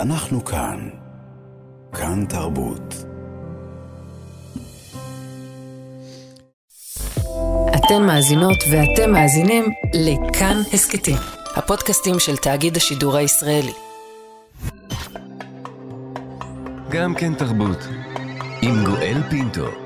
אנחנו כאן. כאן תרבות. אתן מאזינות ואתם מאזינים לכאן הסכתים, הפודקאסטים של תאגיד השידור הישראלי. גם כן תרבות, עם גואל פינטו.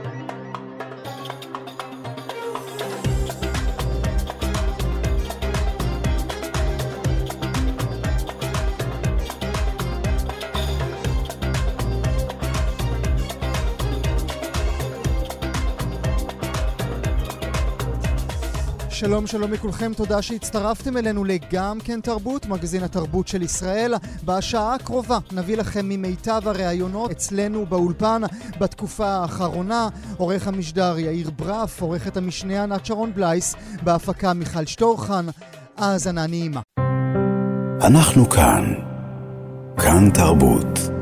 שלום שלום לכולכם, תודה שהצטרפתם אלינו לגם כן תרבות, מגזין התרבות של ישראל. בשעה הקרובה נביא לכם ממיטב הראיונות אצלנו באולפן בתקופה האחרונה. עורך המשדר יאיר ברף, עורכת המשנה ענת שרון בלייס, בהפקה מיכל שטורחן. האזנה נעימה. אנחנו כאן. כאן תרבות.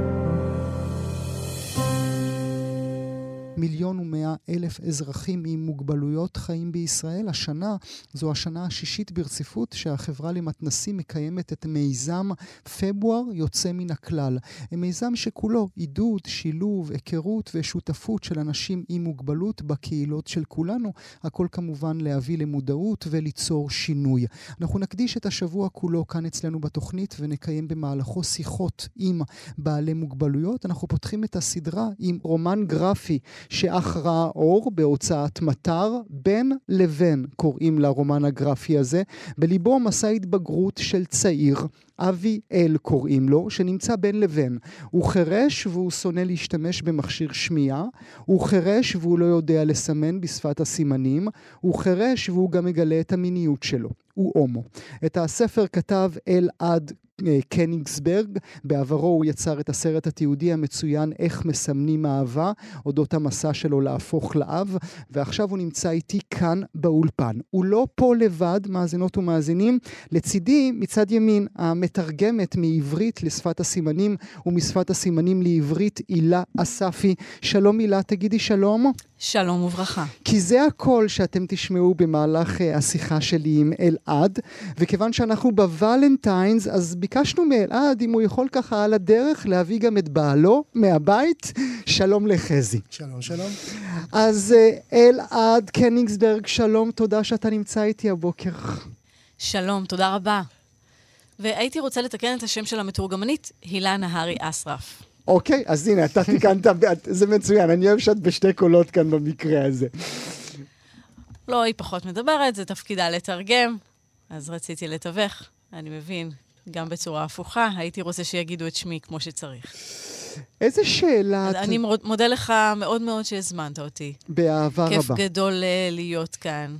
מיליון ומאה אלף אזרחים עם מוגבלויות חיים בישראל. השנה זו השנה השישית ברציפות שהחברה למתנסים מקיימת את מיזם פברואר יוצא מן הכלל. מיזם שכולו עידוד, שילוב, היכרות ושותפות של אנשים עם מוגבלות בקהילות של כולנו. הכל כמובן להביא למודעות וליצור שינוי. אנחנו נקדיש את השבוע כולו כאן אצלנו בתוכנית ונקיים במהלכו שיחות עם בעלי מוגבלויות. אנחנו פותחים את הסדרה עם רומן גרפי שאך ראה אור בהוצאת מטר, בין לבין קוראים לרומן הגרפי הזה. בליבו מסע התבגרות של צעיר, אבי אל קוראים לו, שנמצא בין לבין. הוא חירש והוא שונא להשתמש במכשיר שמיעה, הוא חירש והוא לא יודע לסמן בשפת הסימנים, הוא חירש והוא גם מגלה את המיניות שלו. הוא הומו. את הספר כתב אלעד קניגסברג, בעברו הוא יצר את הסרט התיעודי המצוין איך מסמנים אהבה, אודות המסע שלו להפוך לאב, ועכשיו הוא נמצא איתי כאן באולפן. הוא לא פה לבד, מאזינות ומאזינים, לצידי מצד ימין המתרגמת מעברית לשפת הסימנים ומשפת הסימנים לעברית הילה אספי. שלום הילה, תגידי שלום. שלום וברכה. כי זה הקול שאתם תשמעו במהלך uh, השיחה שלי עם אלעד, וכיוון שאנחנו בוולנטיינס, אז ביקשנו מאלעד אם הוא יכול ככה על הדרך להביא גם את בעלו מהבית. שלום לחזי. שלום, שלום. אז uh, אלעד קניגסברג, שלום, תודה שאתה נמצא איתי הבוקר. שלום, תודה רבה. והייתי רוצה לתקן את השם של המתורגמנית, הילה נהרי אסרף. אוקיי, אז הנה, אתה תיקנת, זה מצוין, אני אוהב שאת בשתי קולות כאן במקרה הזה. לא, היא פחות מדברת, זה תפקידה לתרגם, אז רציתי לתווך, אני מבין, גם בצורה הפוכה, הייתי רוצה שיגידו את שמי כמו שצריך. איזה שאלה... אז אני מודה לך מאוד מאוד שהזמנת אותי. באהבה רבה. כיף גדול אה, להיות כאן,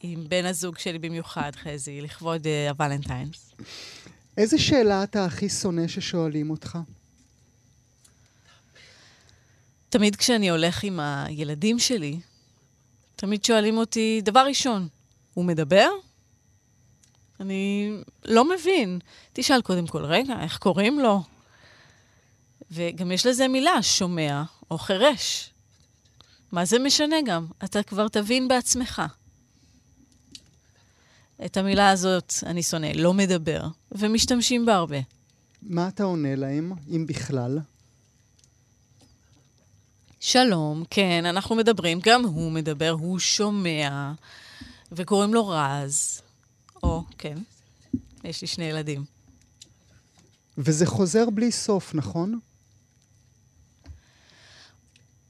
עם בן הזוג שלי במיוחד, חזי, לכבוד uh, הוולנטיינס. איזה שאלה אתה הכי שונא ששואלים אותך? תמיד כשאני הולך עם הילדים שלי, תמיד שואלים אותי, דבר ראשון, הוא מדבר? אני לא מבין. תשאל קודם כל, רגע, איך קוראים לו? וגם יש לזה מילה, שומע או חירש. מה זה משנה גם? אתה כבר תבין בעצמך. את המילה הזאת אני שונא, לא מדבר, ומשתמשים בה הרבה. מה אתה עונה להם, אם בכלל? שלום, כן, אנחנו מדברים, גם הוא מדבר, הוא שומע, וקוראים לו רז. או, כן, יש לי שני ילדים. וזה חוזר בלי סוף, נכון?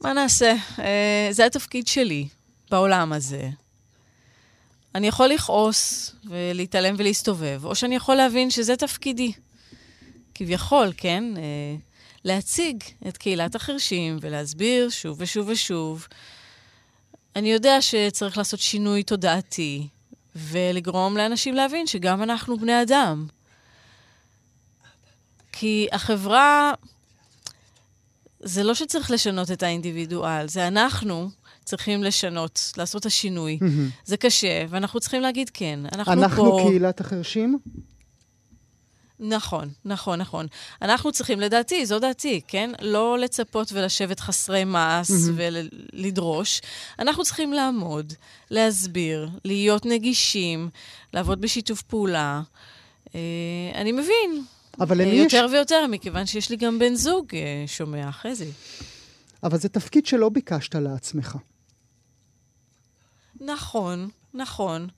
מה נעשה? אה, זה התפקיד שלי בעולם הזה. אני יכול לכעוס ולהתעלם ולהסתובב, או שאני יכול להבין שזה תפקידי. כביכול, כן? להציג את קהילת החרשים ולהסביר שוב ושוב ושוב. אני יודע שצריך לעשות שינוי תודעתי ולגרום לאנשים להבין שגם אנחנו בני אדם. כי החברה, זה לא שצריך לשנות את האינדיבידואל, זה אנחנו צריכים לשנות, לעשות את השינוי. Mm-hmm. זה קשה, ואנחנו צריכים להגיד כן. אנחנו, אנחנו פה... אנחנו קהילת החרשים? נכון, נכון, נכון. אנחנו צריכים, לדעתי, זו דעתי, כן? לא לצפות ולשבת חסרי מעש mm-hmm. ולדרוש. אנחנו צריכים לעמוד, להסביר, להיות נגישים, לעבוד בשיתוף פעולה. אה, אני מבין. אבל למי אה, יש... יותר ויותר, מכיוון שיש לי גם בן זוג אה, שומע, חזי. אבל זה תפקיד שלא ביקשת לעצמך. נכון, נכון.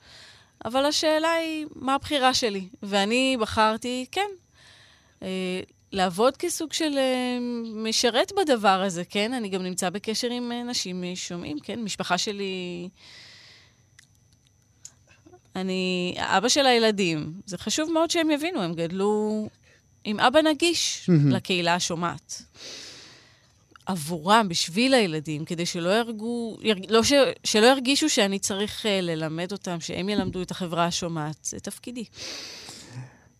אבל השאלה היא, מה הבחירה שלי? ואני בחרתי, כן, אה, לעבוד כסוג של אה, משרת בדבר הזה, כן? אני גם נמצא בקשר עם אה, נשים שומעים, כן? משפחה שלי... אני אבא של הילדים. זה חשוב מאוד שהם יבינו, הם גדלו עם אבא נגיש. לקהילה השומעת. עבורם, בשביל הילדים, כדי שלא ירגו, ירג, לא ש, שלא ירגישו שאני צריך uh, ללמד אותם, שהם ילמדו את החברה השומעת. זה תפקידי.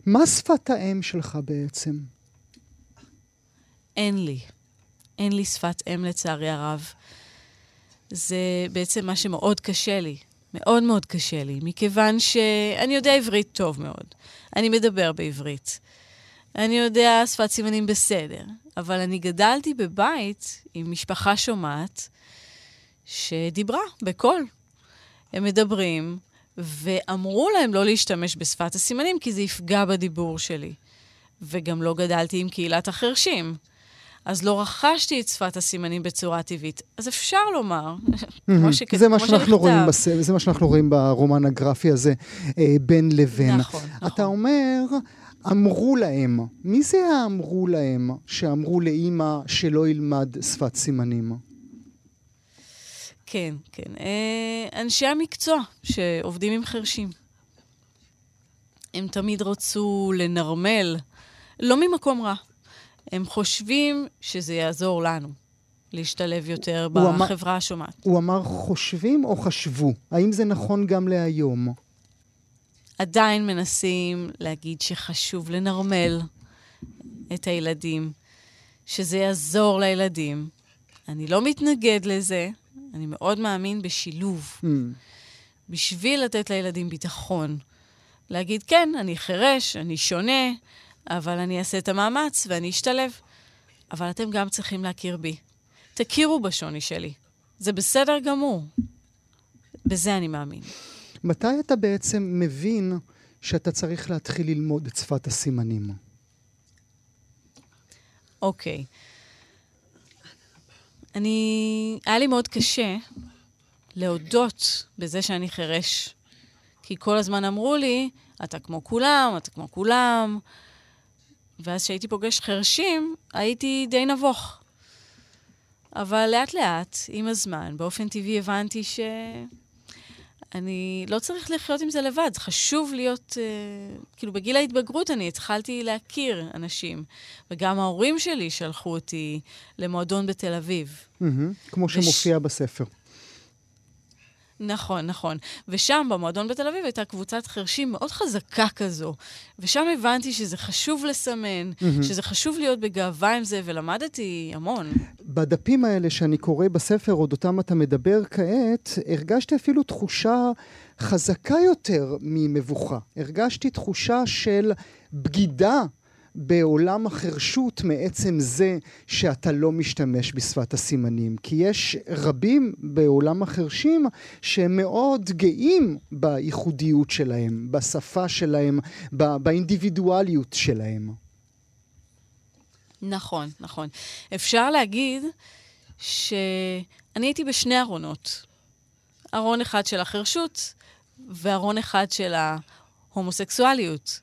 מה שפת האם שלך בעצם? אין לי. אין לי שפת אם לצערי הרב. זה בעצם מה שמאוד קשה לי. מאוד מאוד קשה לי, מכיוון שאני יודע עברית טוב מאוד. אני מדבר בעברית. אני יודע שפת סימנים בסדר, אבל אני גדלתי בבית עם משפחה שומעת שדיברה בקול. הם מדברים, ואמרו להם לא להשתמש בשפת הסימנים כי זה יפגע בדיבור שלי. וגם לא גדלתי עם קהילת החרשים. אז לא רכשתי את שפת הסימנים בצורה טבעית. אז אפשר לומר, כמו שכ- זה מה שאנחנו. רואים. זה מה שאנחנו רואים ברומן הגרפי הזה, אה, בין לבין. נכון, נכון. אתה אומר, אמרו להם. מי זה האמרו להם שאמרו לאימא שלא ילמד שפת סימנים? כן, כן. אה, אנשי המקצוע שעובדים עם חרשים. הם תמיד רצו לנרמל, לא ממקום רע. הם חושבים שזה יעזור לנו להשתלב יותר בחברה השומעת. הוא אמר חושבים או חשבו? האם זה נכון גם להיום? עדיין מנסים להגיד שחשוב לנרמל את הילדים, שזה יעזור לילדים. אני לא מתנגד לזה, אני מאוד מאמין בשילוב. Hmm. בשביל לתת לילדים ביטחון. להגיד, כן, אני חירש, אני שונה, אבל אני אעשה את המאמץ ואני אשתלב. אבל אתם גם צריכים להכיר בי. תכירו בשוני שלי. זה בסדר גמור. בזה אני מאמין. מתי אתה בעצם מבין שאתה צריך להתחיל ללמוד את שפת הסימנים? אוקיי. אני... היה לי מאוד קשה להודות בזה שאני חירש. כי כל הזמן אמרו לי, אתה כמו כולם, אתה כמו כולם. ואז כשהייתי פוגש חרשים, הייתי די נבוך. אבל לאט-לאט, עם הזמן, באופן טבעי הבנתי ש... אני לא צריך לחיות עם זה לבד, זה חשוב להיות, אה, כאילו בגיל ההתבגרות אני התחלתי להכיר אנשים, וגם ההורים שלי שלחו אותי למועדון בתל אביב. מהמם, כמו וש- שמופיע בספר. נכון, נכון. ושם, במועדון בתל אביב, הייתה קבוצת חרשים מאוד חזקה כזו. ושם הבנתי שזה חשוב לסמן, שזה חשוב להיות בגאווה עם זה, ולמדתי המון. בדפים האלה שאני קורא בספר, עוד אותם אתה מדבר כעת, הרגשתי אפילו תחושה חזקה יותר ממבוכה. הרגשתי תחושה של בגידה בעולם החרשות מעצם זה שאתה לא משתמש בשפת הסימנים. כי יש רבים בעולם החרשים שהם מאוד גאים בייחודיות שלהם, בשפה שלהם, ב- באינדיבידואליות שלהם. נכון, נכון. אפשר להגיד שאני הייתי בשני ארונות. ארון אחד של החרשות וארון אחד של ההומוסקסואליות.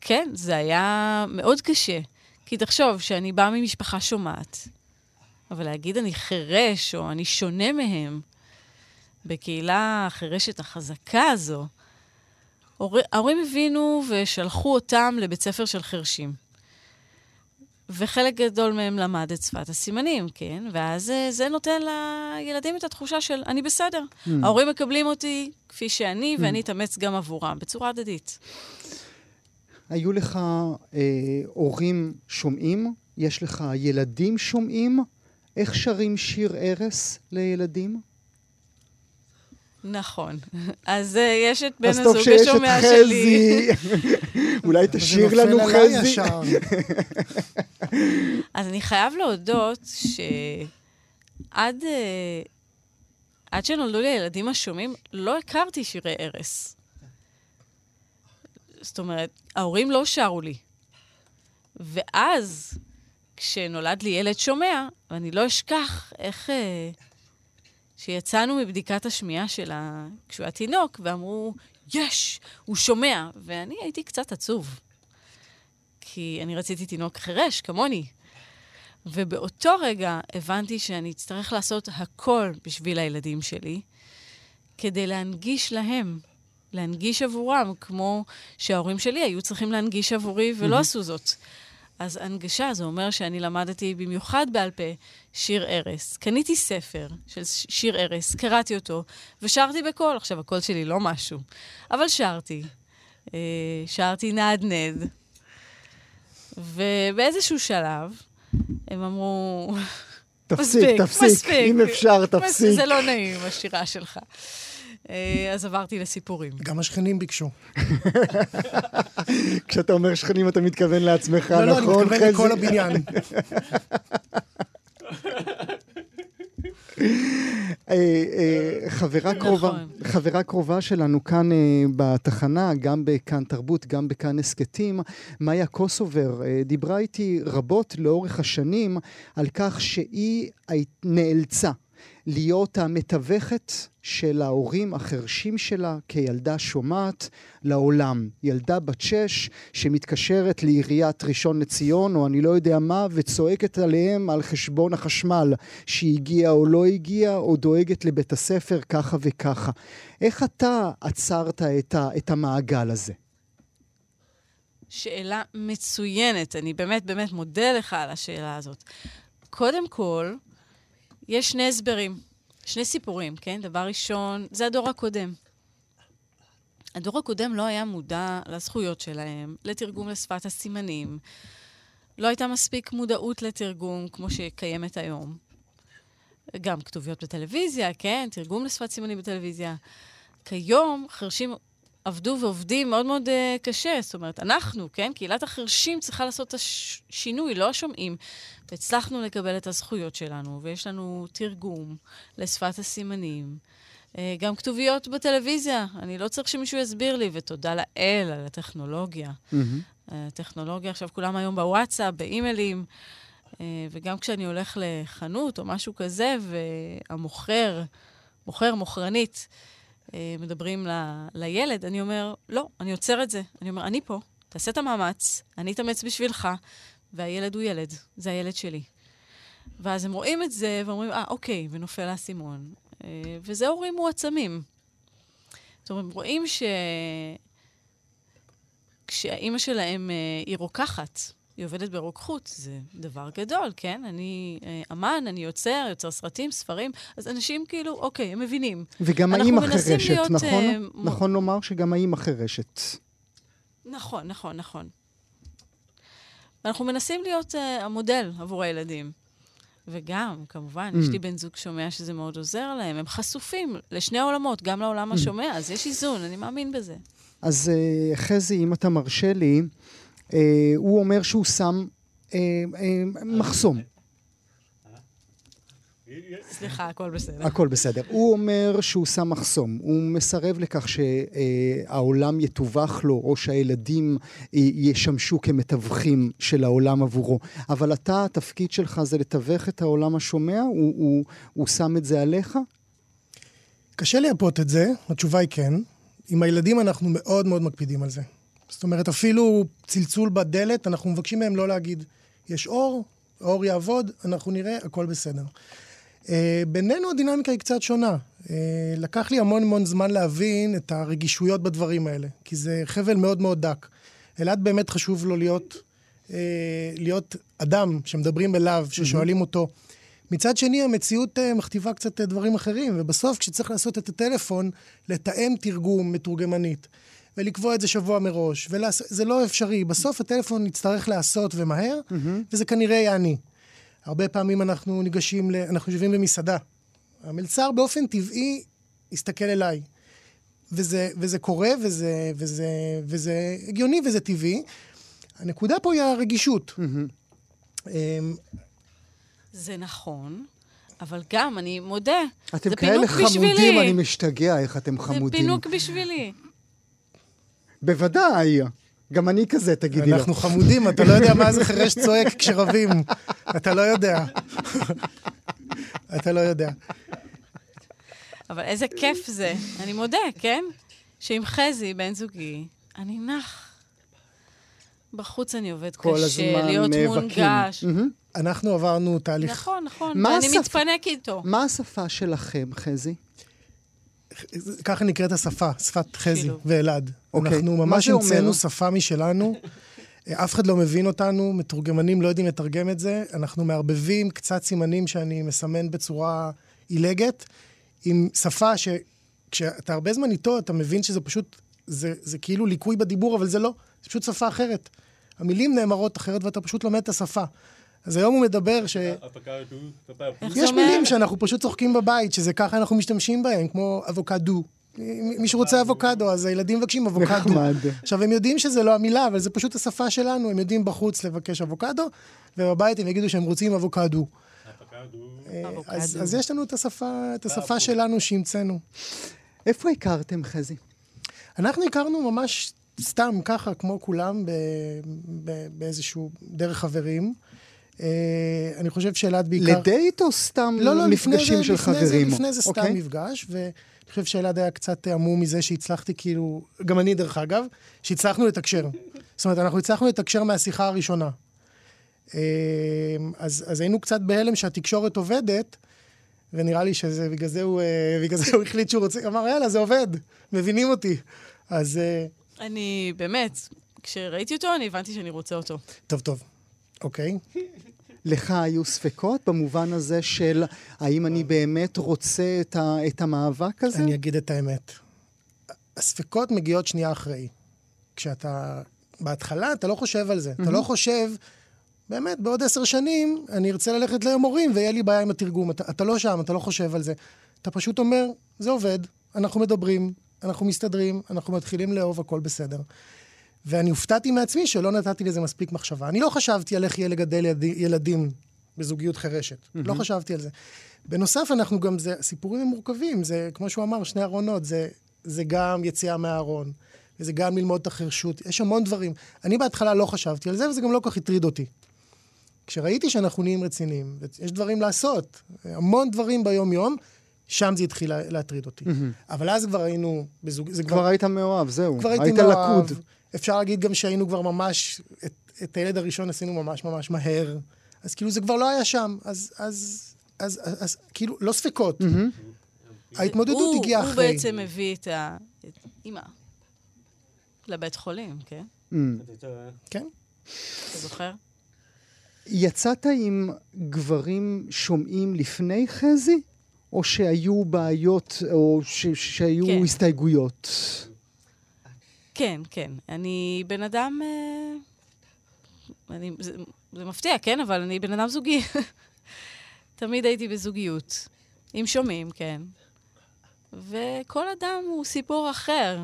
וכן, זה היה מאוד קשה. כי תחשוב שאני באה ממשפחה שומעת, אבל להגיד אני חירש או אני שונה מהם, בקהילה החירשת החזקה הזו, הור- ההורים הבינו ושלחו אותם לבית ספר של חרשים. וחלק גדול מהם למד את שפת הסימנים, כן? ואז אה, זה נותן לילדים את התחושה של אני בסדר. Hmm. ההורים מקבלים אותי כפי שאני, ואני אתאמץ גם עבורם, בצורה הדדית. היו לך אה, הורים שומעים? יש לך ילדים שומעים? איך שרים שיר ערש לילדים? נכון. אז אה, יש את בן אז טוב הזוג שיש את השומע שלי. חזי. אולי תשאיר לנו חזי. אז אני חייב להודות שעד אה, עד שנולדו לי הילדים השומעים, לא הכרתי שירי ערש. זאת אומרת, ההורים לא שרו לי. ואז, כשנולד לי ילד שומע, ואני לא אשכח איך... אה, שיצאנו מבדיקת השמיעה שלה כשהוא היה תינוק, ואמרו, יש, הוא שומע. ואני הייתי קצת עצוב, כי אני רציתי תינוק חירש, כמוני. ובאותו רגע הבנתי שאני אצטרך לעשות הכל בשביל הילדים שלי, כדי להנגיש להם, להנגיש עבורם, כמו שההורים שלי היו צריכים להנגיש עבורי ולא עשו זאת. אז הנגשה, זה אומר שאני למדתי במיוחד בעל פה שיר ערש. קניתי ספר של שיר ערש, קראתי אותו, ושרתי בקול. עכשיו, הקול שלי לא משהו, אבל שרתי. אה, שרתי נדנד. ובאיזשהו שלב, הם אמרו... תפסיק, מספיק, תפסיק, מספיק. אם אפשר, תפסיק. זה לא נעים, השירה שלך. אה, אז עברתי לסיפורים. גם השכנים ביקשו. כשאתה אומר שכנים, אתה מתכוון לעצמך, לא, לא, אני נכון, מתכוון לכל? הבניין. אה, אה, חברה קרובה, נכון. חברה קרובה שלנו כאן בתחנה, גם בכאן תרבות, גם בכאן הסכתים, מאיה קוסובר, דיברה איתי רבות לאורך השנים על כך שהיא נאלצה להיות המתווכת של ההורים החרשים שלה כילדה שומעת לעולם. ילדה בת שש שמתקשרת לעיריית ראשון לציון, או אני לא יודע מה, וצועקת עליהם על חשבון החשמל, שהגיע או לא הגיע, או דואגת לבית הספר ככה וככה. איך אתה עצרת את, ה, את המעגל הזה? שאלה מצוינת. אני באמת באמת מודה לך על השאלה הזאת. קודם כל, יש שני הסברים, שני סיפורים, כן? דבר ראשון, זה הדור הקודם. הדור הקודם לא היה מודע לזכויות שלהם, לתרגום לשפת הסימנים. לא הייתה מספיק מודעות לתרגום כמו שקיימת היום. גם כתוביות בטלוויזיה, כן? תרגום לשפת סימנים בטלוויזיה. כיום חרשים עבדו ועובדים מאוד מאוד uh, קשה. זאת אומרת, אנחנו, כן? קהילת החרשים צריכה לעשות את השינוי, לא השומעים. והצלחנו לקבל את הזכויות שלנו, ויש לנו תרגום לשפת הסימנים. Uh, גם כתוביות בטלוויזיה. אני לא צריך שמישהו יסביר לי, ותודה לאל על הטכנולוגיה. הטכנולוגיה, עכשיו כולם היום בוואטסאפ, באימיילים, וגם כשאני הולך לחנות או משהו כזה, והמוכר, מוכר, מוכרנית, מדברים ל, לילד, אני אומר, לא, אני עוצר את זה. אני אומר, אני פה, תעשה את המאמץ, אני אתאמץ בשבילך, והילד הוא ילד, זה הילד שלי. ואז הם רואים את זה ואומרים, אה, אוקיי, ונופל האסימון. אה, וזה הורים מועצמים. זאת אומרת, הם רואים ש... כשהאימא שלהם אה, היא רוקחת, היא עובדת ברוקחות, זה דבר גדול, כן? אני אה, אמן, אני יוצר, יוצר סרטים, ספרים, אז אנשים כאילו, אוקיי, הם מבינים. וגם אנחנו האימא מנסים חירשת, להיות, נכון? אה, מ- נכון לומר שגם האימא חירשת. נכון, נכון, נכון. ואנחנו מנסים להיות uh, המודל עבור הילדים. וגם, כמובן, Mm. יש לי בן זוג שומע שזה מאוד עוזר להם. הם חשופים לשני העולמות, גם לעולם השומע, אז יש איזון, אני מאמין בזה. אז אה, חזי, אם אתה מרשה לי, אה, הוא אומר שהוא שם אה, אה, מחסום. סליחה, הכל בסדר. הכל בסדר. הוא אומר שהוא שם מחסום. הוא מסרב לכך שהעולם יתווך לו, או שהילדים אה, ישמשו כמתווכים של העולם עבורו. אבל אתה, התפקיד שלך זה לתווך את העולם השומע? הוא, הוא, הוא שם את זה עליך? קשה לייפות את זה, התשובה היא כן. עם הילדים אנחנו מאוד מאוד מקפידים על זה. זאת אומרת, אפילו צלצול בדלת, אנחנו מבקשים מהם לא להגיד, יש אור, האור יעבוד, אנחנו נראה, הכל בסדר. Uh, בינינו הדינמיקה היא קצת שונה. Uh, לקח לי המון המון זמן להבין את הרגישויות בדברים האלה, כי זה חבל מאוד מאוד דק. אלעד באמת חשוב לו להיות, uh, להיות אדם שמדברים אליו, ששואלים אותו. מצד שני, המציאות uh, מכתיבה קצת uh, דברים אחרים, ובסוף, כשצריך לעשות את הטלפון, לתאם תרגום מתורגמנית, ולקבוע את זה שבוע מראש, ולעש... זה לא אפשרי. בסוף הטלפון יצטרך להיעשות ומהר, mm-hmm. וזה כנראה יהיה אני. הרבה פעמים אנחנו ניגשים, ל... אנחנו יושבים במסעדה. המלצר באופן טבעי יסתכל אליי. וזה, וזה קורה, וזה, וזה, וזה הגיוני וזה טבעי. הנקודה פה היא הרגישות. Mm-hmm. זה נכון, אבל גם, אני מודה, אתם זה כאלה פינוק חמודים, בשבילי. אני משתגע איך אתם זה חמודים. פינוק בשבילי. בוודאי. גם אני כזה, תגידי לו. אנחנו חמודים, אתה לא יודע מה זה חירש צועק כשרבים. אתה לא יודע. אתה לא יודע. אבל איזה כיף זה, אני מודה, כן? שעם חזי, בן זוגי, אני נח. בחוץ אני עובד כל קשה, הזמן להיות. מונגש. אנחנו עברנו תהליך... נכון, נכון, ואני? מתפנק איתו. מה השפה שלכם, חזי? ככה נקראת השפה, שפת חזי שילוב. ואלעד. אוקיי. אנחנו מה ממש? המצאנו שפה משלנו. אף אחד לא מבין אותנו, מתורגמנים לא יודעים לתרגם את זה. אנחנו מערבבים קצת סימנים שאני מסמן בצורה עילגת, עם שפה שכשאתה הרבה זמן איתו, אתה מבין שזה פשוט, זה, זה כאילו ליקוי בדיבור, אבל זה לא, זה פשוט שפה אחרת. המילים נאמרות אחרת ואתה פשוט לומד את השפה. אז היום הוא מדבר ש... יש? מילים שאנחנו פשוט צוחקים בבית, שזה ככה אנחנו משתמשים בהם, כמו אבוקדו. מי שרוצה אבוקדו, אז הילדים מבקשים אבוקדו. נחמד. עכשיו, הם יודעים שזה לא המילה, אבל זה פשוט השפה שלנו. הם יודעים בחוץ לבקש אבוקדו, ובבית הם יגידו שהם רוצים אבוקדו. אה. אז, אז יש לנו את השפה, שלנו שהמצאנו. איפה הכרתם, חזי? אנחנו הכרנו ממש סתם ככה, כמו כולם, באיזשהו דרך חברים. אה, אני חושב שאלעד בעיקר... לדייט או סתם לא, לא, לפני מפגשים זה, של לפני חברים? זה, לפני זה סתם אוקיי? מפגש, ואני חושב שאלעד היה קצת המום מזה שהצלחתי כאילו, גם אני דרך אגב, שהצלחנו לתקשר. זאת אומרת, אנחנו הצלחנו לתקשר מהשיחה הראשונה. אה, אז, אז היינו קצת בהלם שהתקשורת עובדת, ונראה לי שזה, בגלל זה הוא, אה, בגלל זה הוא החליט שהוא רוצה, אמר, יאללה, זה עובד, מבינים אותי. אז אה, אני, באמת, כשראיתי אותו, אני הבנתי שאני רוצה אותו. טוב, טוב, אוקיי. לך היו ספקות במובן הזה של האם אני באמת רוצה את, ה, את המאבק הזה? אני אגיד את האמת. הספקות מגיעות שנייה אחרי. כשאתה... בהתחלה אתה לא חושב על זה. אתה לא חושב, באמת, בעוד עשר שנים אני ארצה ללכת למורים ויהיה לי בעיה עם התרגום. אתה, אתה לא שם, אתה לא חושב על זה. אתה פשוט אומר, זה עובד, אנחנו מדברים, אנחנו מסתדרים, אנחנו מתחילים לאהוב, הכל בסדר. ואני הופתעתי מעצמי שלא נתתי לזה מספיק מחשבה. אני לא חשבתי על איך יהיה לגדל ילדי, ילדים בזוגיות חירשת. לא חשבתי על זה. בנוסף, אנחנו גם, זה, הסיפורים הם מורכבים. זה, כמו שהוא אמר, שני ארונות. זה, זה גם יציאה מהארון, וזה גם ללמוד את החירשות. יש המון דברים. אני בהתחלה לא חשבתי על זה, וזה גם לא כל כך הטריד אותי. כשראיתי שאנחנו נהיים רציניים, ויש דברים לעשות, המון דברים ביום-יום, שם זה התחיל לה- להטריד אותי. אבל אז כבר היינו בזוג... זה כבר היית מאוהב, זהו. כבר הייתי היית מאוהב. לקוד. אפשר להגיד גם שהיינו כבר ממש, את, את הילד הראשון עשינו ממש ממש מהר. אז כאילו זה כבר לא היה שם. אז, אז, אז, אז, אז כאילו, לא ספקות. ההתמודדות הוא- הגיעה הוא אחרי. בעצם הביא את ה... את אימא לבית חולים, כן? Mm. כן? אתה זוכר? יצאת עם גברים שומעים לפני חזי? או שהיו בעיות, או ש- שהיו כן. הסתייגויות? כן, כן. אני בן אדם... אה, אני, זה, זה מפתיע, כן? אבל אני בן אדם זוגי. תמיד הייתי בזוגיות. עם שומעים, כן. וכל אדם הוא סיפור אחר.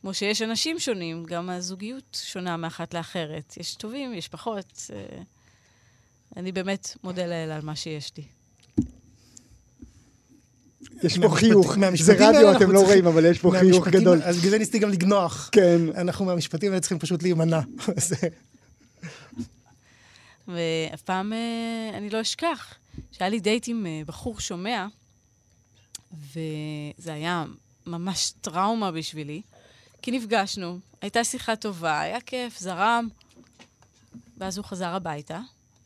כמו שיש אנשים שונים, גם הזוגיות שונה מאחת לאחרת. יש טובים, יש פחות. אה, אני באמת מודה לאל על מה שיש לי. יש פה חיוך. זה רדיו, אתם לא רואים, אבל יש פה חיוך גדול. אז בגלל זה ניסיתי גם לגנוח. כן. אנחנו מהמשפטים האלה צריכים פשוט להימנע. זה- ואף פעם אה, אני לא אשכח שהיה לי דייט עם אה, בחור שומע, וזה היה ממש טראומה בשבילי, כי נפגשנו, הייתה שיחה טובה, היה כיף, זרם, ואז הוא חזר הביתה,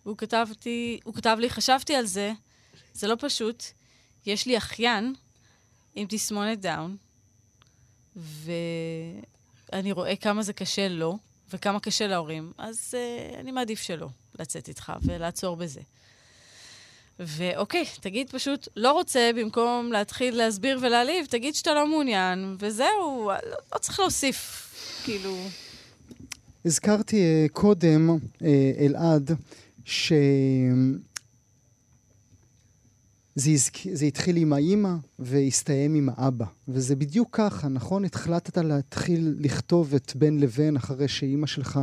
והוא כתב, אותי, הוא כתב לי, חשבתי על זה, זה לא פשוט, יש לי אחיין עם תסמונת דאון, ואני רואה כמה זה קשה לו, וכמה קשה להורים, אז uh, אני מעדיף שלא לצאת איתך ולעצור בזה. ואוקיי, תגיד פשוט, לא רוצה, במקום להתחיל להסביר ולהעליב, תגיד שאתה לא מעוניין, וזהו, לא, לא צריך להוסיף, כאילו... הזכרתי אה, קודם, אה, אלעד, ש... זה, הזכ... זה התחיל עם האימא והסתיים עם האבא. וזה בדיוק ככה, נכון? התחלטת להתחיל לכתוב את בין לבין אחרי שאימא שלך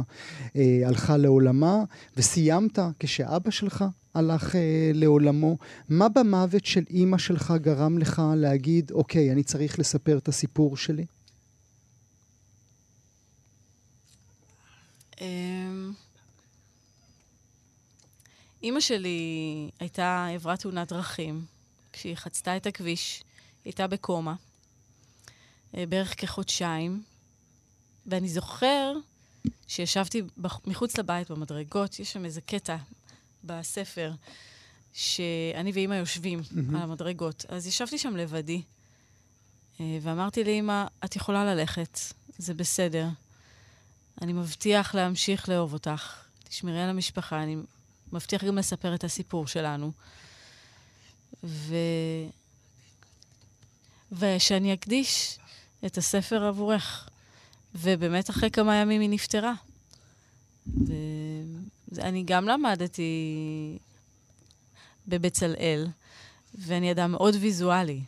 אה, הלכה לעולמה, וסיימת כשאבא שלך הלך אה, לעולמו. מה במוות של אימא שלך גרם לך להגיד, אוקיי, אני צריך לספר את הסיפור שלי? אימא שלי הייתה, עברה תאונת דרכים. כשהיא חצתה את הכביש, היא הייתה בקומה, אה, בערך כחודשיים, ואני זוכר שישבתי מחוץ לבית במדרגות, יש שם איזה קטע בספר, שאני ואימא יושבים mm-hmm. על המדרגות. אז ישבתי שם לבדי, אה, ואמרתי לאימא, את יכולה ללכת, זה בסדר. אני מבטיח להמשיך לאהוב אותך. תשמרי על המשפחה, אני מבטיח גם לספר את הסיפור שלנו. ו... ושאני אקדיש את הספר עבורך. ובאמת אחרי כמה ימים היא נפטרה. ואני גם למדתי בבצלאל, ואני אדם מאוד ויזואלי.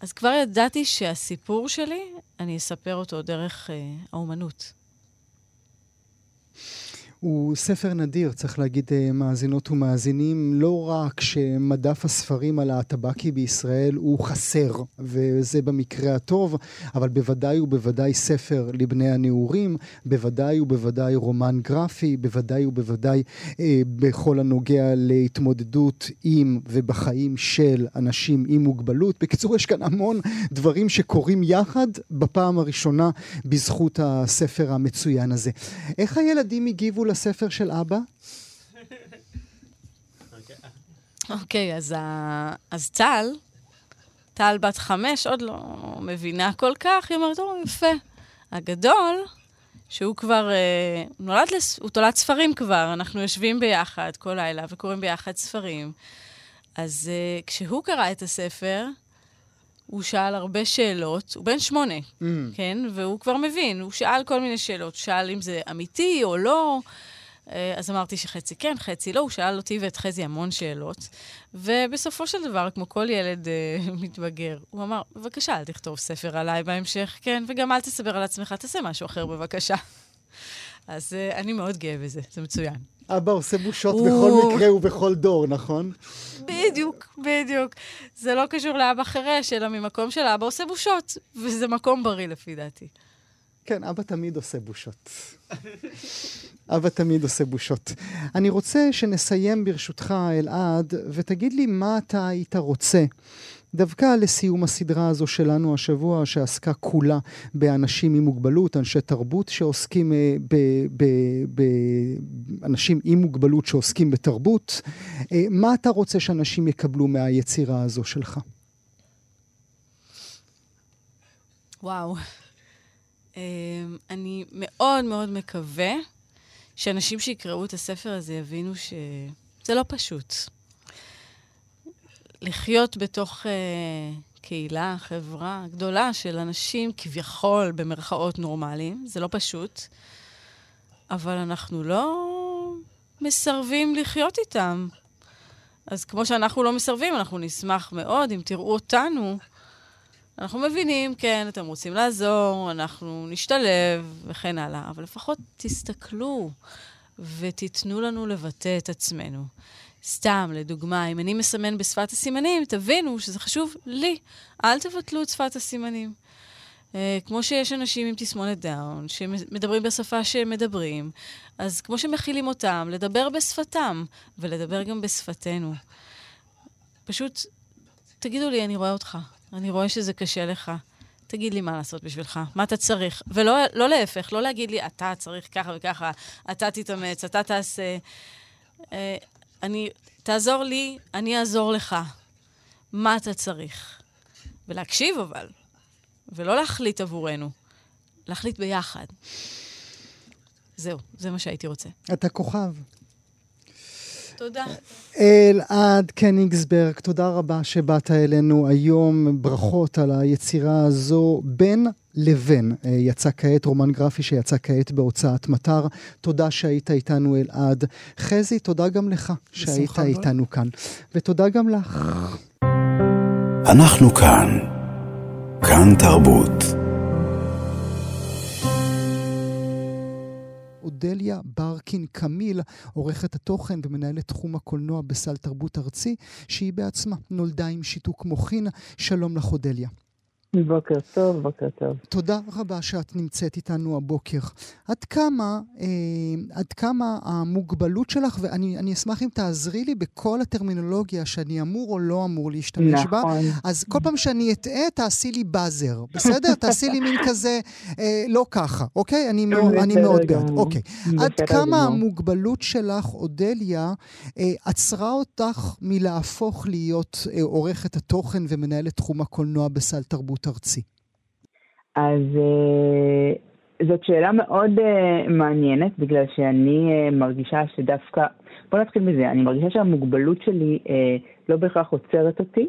אז כבר ידעתי שהסיפור שלי, אני אספר אותו דרך אה, האומנות. הוא ספר נדיר, צריך להגיד אה, מאזינות ומאזינים, לא רק שמדף הספרים על הטבקי בישראל הוא חסר, וזה במקרה הטוב, אבל בוודאי ובוודאי ספר לבני הנעורים, בוודאי ובוודאי רומן גרפי, בוודאי ובוודאי אה, בכל הנוגע להתמודדות עם ובחיים של אנשים עם מוגבלות. בקיצור, יש כאן המון דברים שקורים יחד בפעם הראשונה בזכות הספר המצוין הזה. איך הילדים הגיבו לספר של אבא? אוקיי, אז, ה... אז טל, טל בת חמש, עוד לא מבינה כל כך, היא אומרת, או, יפה. הגדול, שהוא כבר, אה, נולד, לס... הוא תולד ספרים כבר, אנחנו יושבים ביחד כל לילה וקוראים ביחד ספרים. אז אה, כשהוא קרא את הספר, הוא שאל הרבה שאלות, הוא בן שמונה, mm. כן? והוא כבר מבין, הוא שאל כל מיני שאלות. הוא שאל אם זה אמיתי או לא. אה, אז אמרתי שחצי כן, חצי לא. הוא שאל אותי ואת חזי המון שאלות. ובסופו של דבר, כמו כל ילד אה, מתבגר, הוא אמר, בבקשה, אל תכתוב ספר עליי בהמשך, כן? וגם אל תסבר על עצמך, תעשה משהו אחר בבקשה. אז אה, אני מאוד גאה בזה, זה מצוין. אבא עושה בושות הוא... בכל מקרה ובכל דור, נכון? בדיוק, בדיוק. זה לא קשור לאבא חירש, אלא ממקום של אבא עושה בושות, וזה מקום בריא לפי דעתי. כן, אבא תמיד עושה בושות. אבא תמיד עושה בושות. אני רוצה שנסיים ברשותך, אלעד, ותגיד לי מה אתה היית רוצה דווקא לסיום הסדרה הזו שלנו השבוע, שעסקה כולה באנשים עם מוגבלות, אנשי תרבות שעוסקים, באנשים עם מוגבלות שעוסקים בתרבות, אה, מה אתה רוצה שאנשים יקבלו מהיצירה הזו שלך? וואו. אה, אני מאוד מאוד מקווה שאנשים שיקראו את הספר הזה יבינו שזה לא פשוט. לחיות בתוך uh, קהילה, חברה גדולה של אנשים כביכול במרכאות נורמליים, זה לא פשוט, אבל אנחנו לא מסרבים לחיות איתם. אז כמו שאנחנו לא מסרבים, אנחנו נשמח מאוד אם תראו אותנו. אנחנו מבינים, כן, אתם רוצים לעזור, אנחנו נשתלב וכן הלאה, אבל לפחות תסתכלו ותיתנו לנו לבטא את עצמנו. סתם, לדוגמה, אם אני מסמן בשפת הסימנים, תבינו שזה חשוב לי. אל תבטלו את שפת הסימנים. Uh, כמו שיש אנשים עם תסמונת דאון, שמדברים בשפה שהם מדברים, אז כמו שמכילים אותם, לדבר בשפתם, ולדבר גם בשפתנו. פשוט תגידו לי, אני רואה אותך, אני רואה שזה קשה לך. תגיד לי מה לעשות בשבילך, מה אתה צריך. ולא לא להפך, לא להגיד לי, אתה צריך ככה וככה, אתה תתאמץ, אתה תעשה. Uh, אני, תעזור לי, אני אעזור לך. מה אתה צריך? ולהקשיב אבל, ולא להחליט עבורנו, להחליט ביחד. זהו, זה מה שהייתי רוצה. אתה כוכב. תודה. אלעד קניגסברג, תודה רבה שבאת אלינו היום. ברכות על היצירה הזו. בין לבין אה, יצא כעת רומן גרפי שיצא כעת בהוצאת מטר. תודה שהיית איתנו אלעד. חזי, תודה גם לך שהיית איתנו כאן. ותודה גם לך. אנחנו כאן. כאן תרבות. אודליה ברקין קמיל, עורכת התוכן ומנהלת תחום הקולנוע בסל תרבות ארצי, שהיא בעצמה נולדה עם שיתוק מוחין. שלום לך אודליה. בוקר טוב, בוקר טוב. תודה רבה שאת נמצאת איתנו הבוקר. עד כמה, אה, עד כמה המוגבלות שלך, ואני אשמח אם תעזרי לי בכל הטרמינולוגיה שאני אמור או לא אמור להשתמש נכון. בה, אז כל פעם שאני אטעה, תעשי לי באזר, בסדר? תעשי לי מין כזה, אה, לא ככה, אוקיי? אני, מאוד, אני מאוד בעד. אוקיי. עד כמה. המוגבלות שלך, אודליה, אה, עצרה אותך מלהפוך להיות אה, עורכת התוכן ומנהלת תחום הקולנוע בסל תרבות? שירות ארצי? אז uh, זאת שאלה מאוד uh, מעניינת, בגלל שאני uh, מרגישה שדווקא, בוא נתחיל מזה, אני מרגישה שהמוגבלות שלי לא בהכרח עוצרת אותי,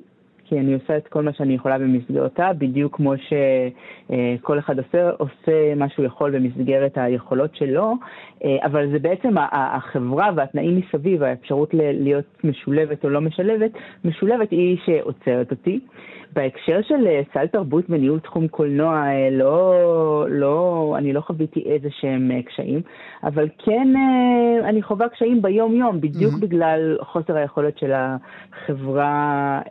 כי אני עושה את כל מה שאני יכולה במסגרתה, בדיוק כמו שכל אחד עושה, עושה מה שהוא יכול במסגרת היכולות שלו, אבל זה בעצם החברה והתנאים מסביב, האפשרות להיות משולבת או לא משלבת, משולבת היא שעוצרת אותי. בהקשר של אה, סל תרבות וניהול תחום קולנוע, אה, לא, לא, אני לא חוויתי איזה שהם אה, קשיים, אבל כן אני חווה קשיים ביום-יום, בדיוק mm-hmm. בגלל חוסר היכולת של החברה,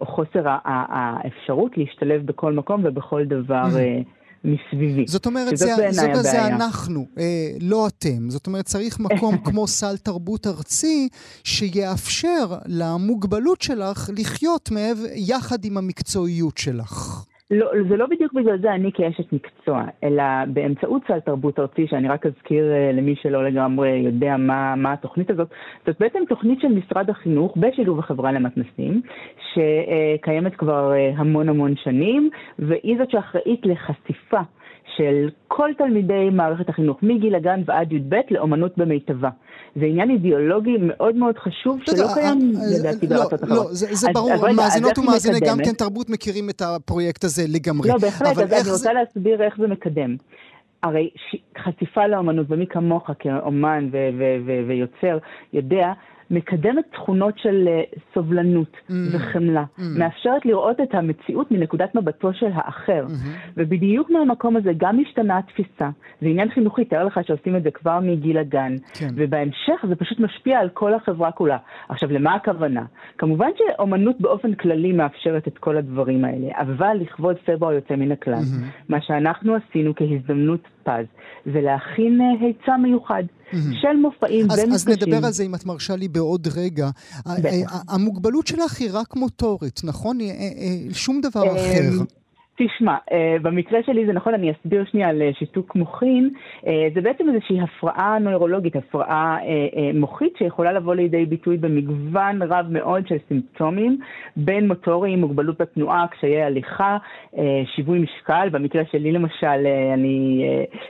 או חוסר האפשרות להשתלב בכל מקום ובכל דבר. Mm-hmm. מסביבי. זאת אומרת, זה, זה, זה אנחנו, אה, לא אתם. זאת אומרת, צריך מקום כמו סל תרבות ארצי, שיאפשר למוגבלות שלך לחיות מעבר, יחד עם המקצועיות שלך. לא, זה לא בדיוק בגלל זה אני כאשת מקצוע, אלא באמצעות סל תרבות ארצי, שאני רק אזכיר uh, למי שלא לגמרי יודע מה, מה התוכנית הזאת, זאת בעצם תוכנית של משרד החינוך בשילוב החברה למתנסים, שקיימת כבר uh, המון המון שנים, והיא זאת שאחראית לחשיפה. של כל תלמידי מערכת החינוך, מגיל הגן ועד י"ב, לאומנות במיטבה. זה עניין אידיאולוגי מאוד מאוד חשוב, שלא קיים לדעתי לא, בארצות אחרות. לא, זה ברור, מאזינות ומאזיני גם כן תרבות מכירים את הפרויקט הזה לגמרי. לא, בהחלט, אז אני רוצה להסביר איך זה מקדם. הרי חשיפה לאומנות, ומי כמוך כאומן ויוצר יודע מקדמת תכונות של אה, סובלנות mm. וחמלה, mm. מאפשרת לראות את המציאות מנקודת מבטו של האחר. Mm-hmm. ובדיוק מהמקום הזה גם השתנה התפיסה. זה עניין חינוכי, תאר לך שעושים את זה כבר מגיל הגן, כן. ובהמשך זה פשוט משפיע על כל החברה כולה. עכשיו, למה הכוונה? כמובן שאומנות באופן כללי מאפשרת את כל הדברים האלה, אבל לכבוד פברואר יוצא מן הכלל. Mm-hmm. מה שאנחנו עשינו כהזדמנות פז, זה להכין אה, היצע מיוחד. Mm-hmm. של מופעים ומפגשים. אז נדבר על זה, אם את מרשה לי, בעוד רגע. המוגבלות שלך היא רק מוטורית, נכון? אה, אה, שום דבר אמ, אחר. תשמע, uh, במקרה שלי זה נכון, אני אסביר שנייה על uh, שיתוק מוחין. Uh, זה בעצם איזושהי הפרעה נוירולוגית, הפרעה מוחית שיכולה לבוא לידי ביטוי במגוון רב מאוד של סימפטומים, בין מוטוריים, מוגבלות בתנועה, קשיי הליכה, שיווי משקל. במקרה שלי למשל, אני,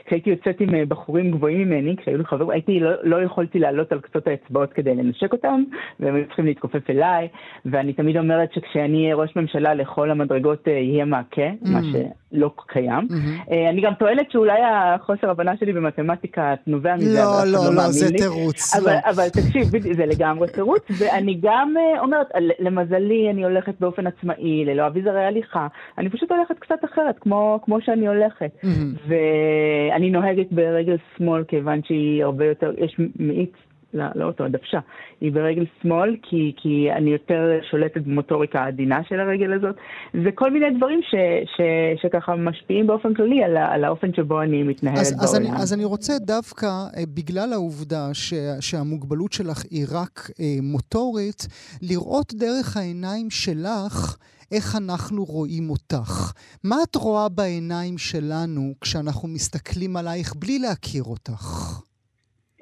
כשהייתי יוצאת עם בחורים גבוהים ממני, כשהיו לי חברים, הייתי, לא, לא יכולתי לעלות על קצות האצבעות כדי לנשק אותם, והם היו צריכים להתכופף אליי, ואני תמיד אומרת שכשאני אהיה ראש ממשלה לכל המדרגות יהיה מעקה. Mm. מה שלא קיים. Mm-hmm. אני גם טוענת שאולי החוסר הבנה שלי במתמטיקה נובע מזה, לא, לא, לא, לא, זה תירוץ. אבל, לא. אבל תקשיב, זה לגמרי תירוץ, ואני גם אה, אומרת, למזלי אני הולכת באופן עצמאי, ללא אביזרי הליכה, אני פשוט הולכת קצת אחרת, כמו, כמו שאני הולכת. Mm-hmm. ואני נוהגת ברגל שמאל, כיוון שהיא הרבה יותר, יש מאיץ לא, לא אותו, הדוושה, היא ברגל שמאל, כי, כי אני יותר שולטת במוטוריקה העדינה של הרגל הזאת. זה כל מיני דברים ש, ש, שככה משפיעים באופן כללי על, על האופן שבו אני מתנהלת אז, בעולם. אז אני, אז אני רוצה דווקא, אה, בגלל העובדה ש, שהמוגבלות שלך היא רק אה, מוטורית, לראות דרך העיניים שלך איך אנחנו רואים אותך. מה את רואה בעיניים שלנו כשאנחנו מסתכלים עלייך בלי להכיר אותך?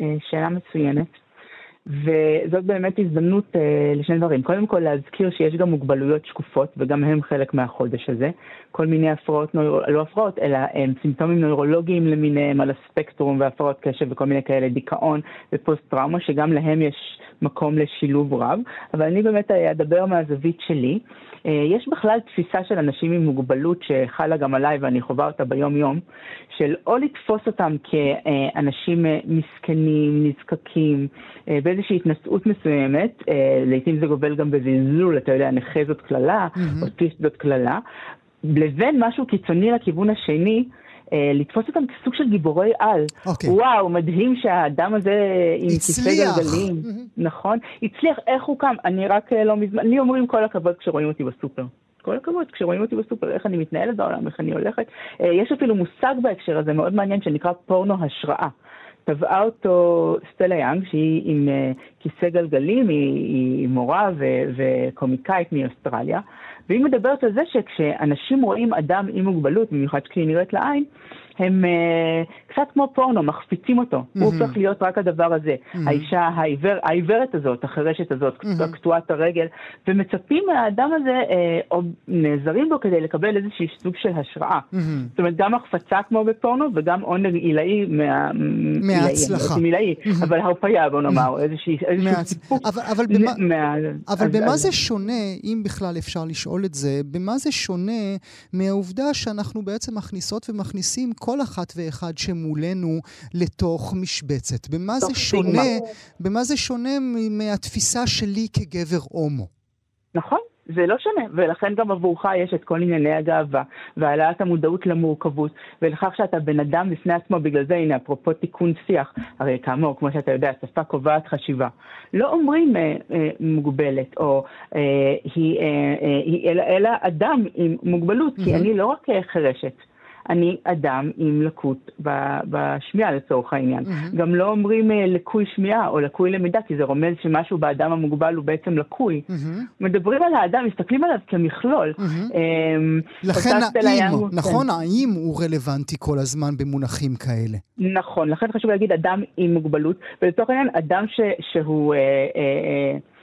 אה, שאלה מצוינת. וזאת באמת הזדמנות uh, לשני דברים. קודם כל להזכיר שיש גם מוגבלויות שקופות, וגם הם חלק מהחודש הזה. כל מיני הפרעות, נויר... לא הפרעות, אלא הם סימפטומים נוירולוגיים למיניהם על הספקטרום והפרעות קשב וכל מיני כאלה, דיכאון ופוסט-טראומה, שגם להם יש מקום לשילוב רב. אבל אני באמת אדבר מהזווית שלי. Uh, יש בכלל תפיסה של אנשים עם מוגבלות שחלה גם עליי ואני חווה אותה ביום-יום, של או לתפוס אותם כאנשים מסכנים, נזקקים, באיזושהי התנשאות מסוימת, אה, לעיתים זה גובל גם בזלזול, אתה יודע, נכה זאת קללה, mm-hmm. אוטיסט זאת קללה, לבין משהו קיצוני לכיוון השני, אה, לתפוס אותם כסוג של גיבורי על. Okay. אוקיי. וואו, מדהים שהאדם הזה עם כיסא גלגלים, mm-hmm. נכון? הצליח, איך הוא קם? אני רק אה, לא מזמן, לי אומרים כל הכבוד כשרואים אותי בסופר. כל הכבוד, כשרואים אותי בסופר, איך אני מתנהלת בעולם, איך אני הולכת. אה, יש אפילו מושג בהקשר הזה מאוד מעניין שנקרא פורנו השראה. טבעה אותו סטלה יאנג, שהיא עם כיסא גלגלים, היא, היא מורה ו- וקומיקאית מאוסטרליה, והיא מדברת על זה שכשאנשים רואים אדם עם מוגבלות, במיוחד כשהיא נראית לעין, הם uh, קצת כמו פורנו, מחפיצים אותו. Mm-hmm. הוא הופך להיות רק הדבר הזה. Mm-hmm. האישה העיוור, העיוורת הזאת, החירשת הזאת, mm-hmm. קטועת הרגל, ומצפים מהאדם הזה, uh, או נעזרים בו כדי לקבל איזשהו סוג של השראה. Mm-hmm. זאת אומרת, גם החפצה כמו בפורנו, וגם עונג עילאי מה... מההצלחה. עילאי, mm-hmm. אבל הרפאיה, בוא נאמר, איזשהו סיפוק. אבל, אבל, במה, מה... אבל אז, במה אז... זה שונה, אם בכלל אפשר לשאול את זה, במה זה שונה מהעובדה שאנחנו בעצם מכניסות ומכניסים כל אחת ואחד שמולנו לתוך משבצת. במה זה שונה, במה זה שונה מהתפיסה שלי כגבר הומו? נכון. זה לא שונה, ולכן גם עבורך יש את כל ענייני הגאווה, והעלאת המודעות למורכבות, ולכך שאתה בן אדם בפני עצמו, בגלל זה, הנה, אפרופו תיקון שיח, הרי כאמור, כמו שאתה יודע, שפה קובעת חשיבה. לא אומרים אה, אה, מוגבלת, או אה, היא, אה, אה, אלא, אלא אדם עם מוגבלות, mm-hmm. כי אני לא רק חירשת. אני אדם עם לקות בשמיעה לצורך העניין. Mm-hmm. גם לא אומרים uh, לקוי שמיעה או לקוי למידה, כי זה רומז שמשהו באדם המוגבל הוא בעצם לקוי. Mm-hmm. מדברים על האדם, מסתכלים עליו כמכלול. Mm-hmm. לכן האם, נכון, כן. האם הוא רלוונטי כל הזמן במונחים כאלה? נכון, לכן חשוב להגיד אדם עם מוגבלות, ולצורך העניין אדם ש, שהוא... Uh, uh, uh,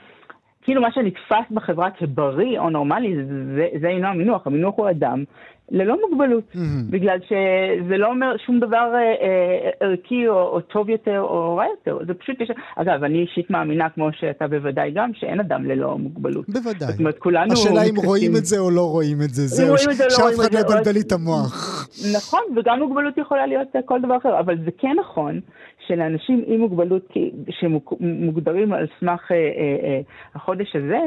כאילו מה שנתפס בחברה כבריא או נורמלי, זה, זה אינו המינוח, המינוח הוא אדם ללא מוגבלות, mm-hmm. בגלל שזה לא אומר שום דבר אה, אה, ערכי או, או טוב יותר או רע יותר, זה פשוט יש... אגב, אני אישית מאמינה, כמו שאתה בוודאי גם, שאין אדם ללא מוגבלות. בוודאי. זאת אומרת, כולנו... השאלה אם רואים את זה או לא רואים את זה, זהו, שאף אחד לא יבלבל לי את המוח. נכון, וגם מוגבלות יכולה להיות כל דבר אחר, אבל זה כן נכון שלאנשים עם מוגבלות שמוגדרים על סמך אה, אה, אה, החודש הזה,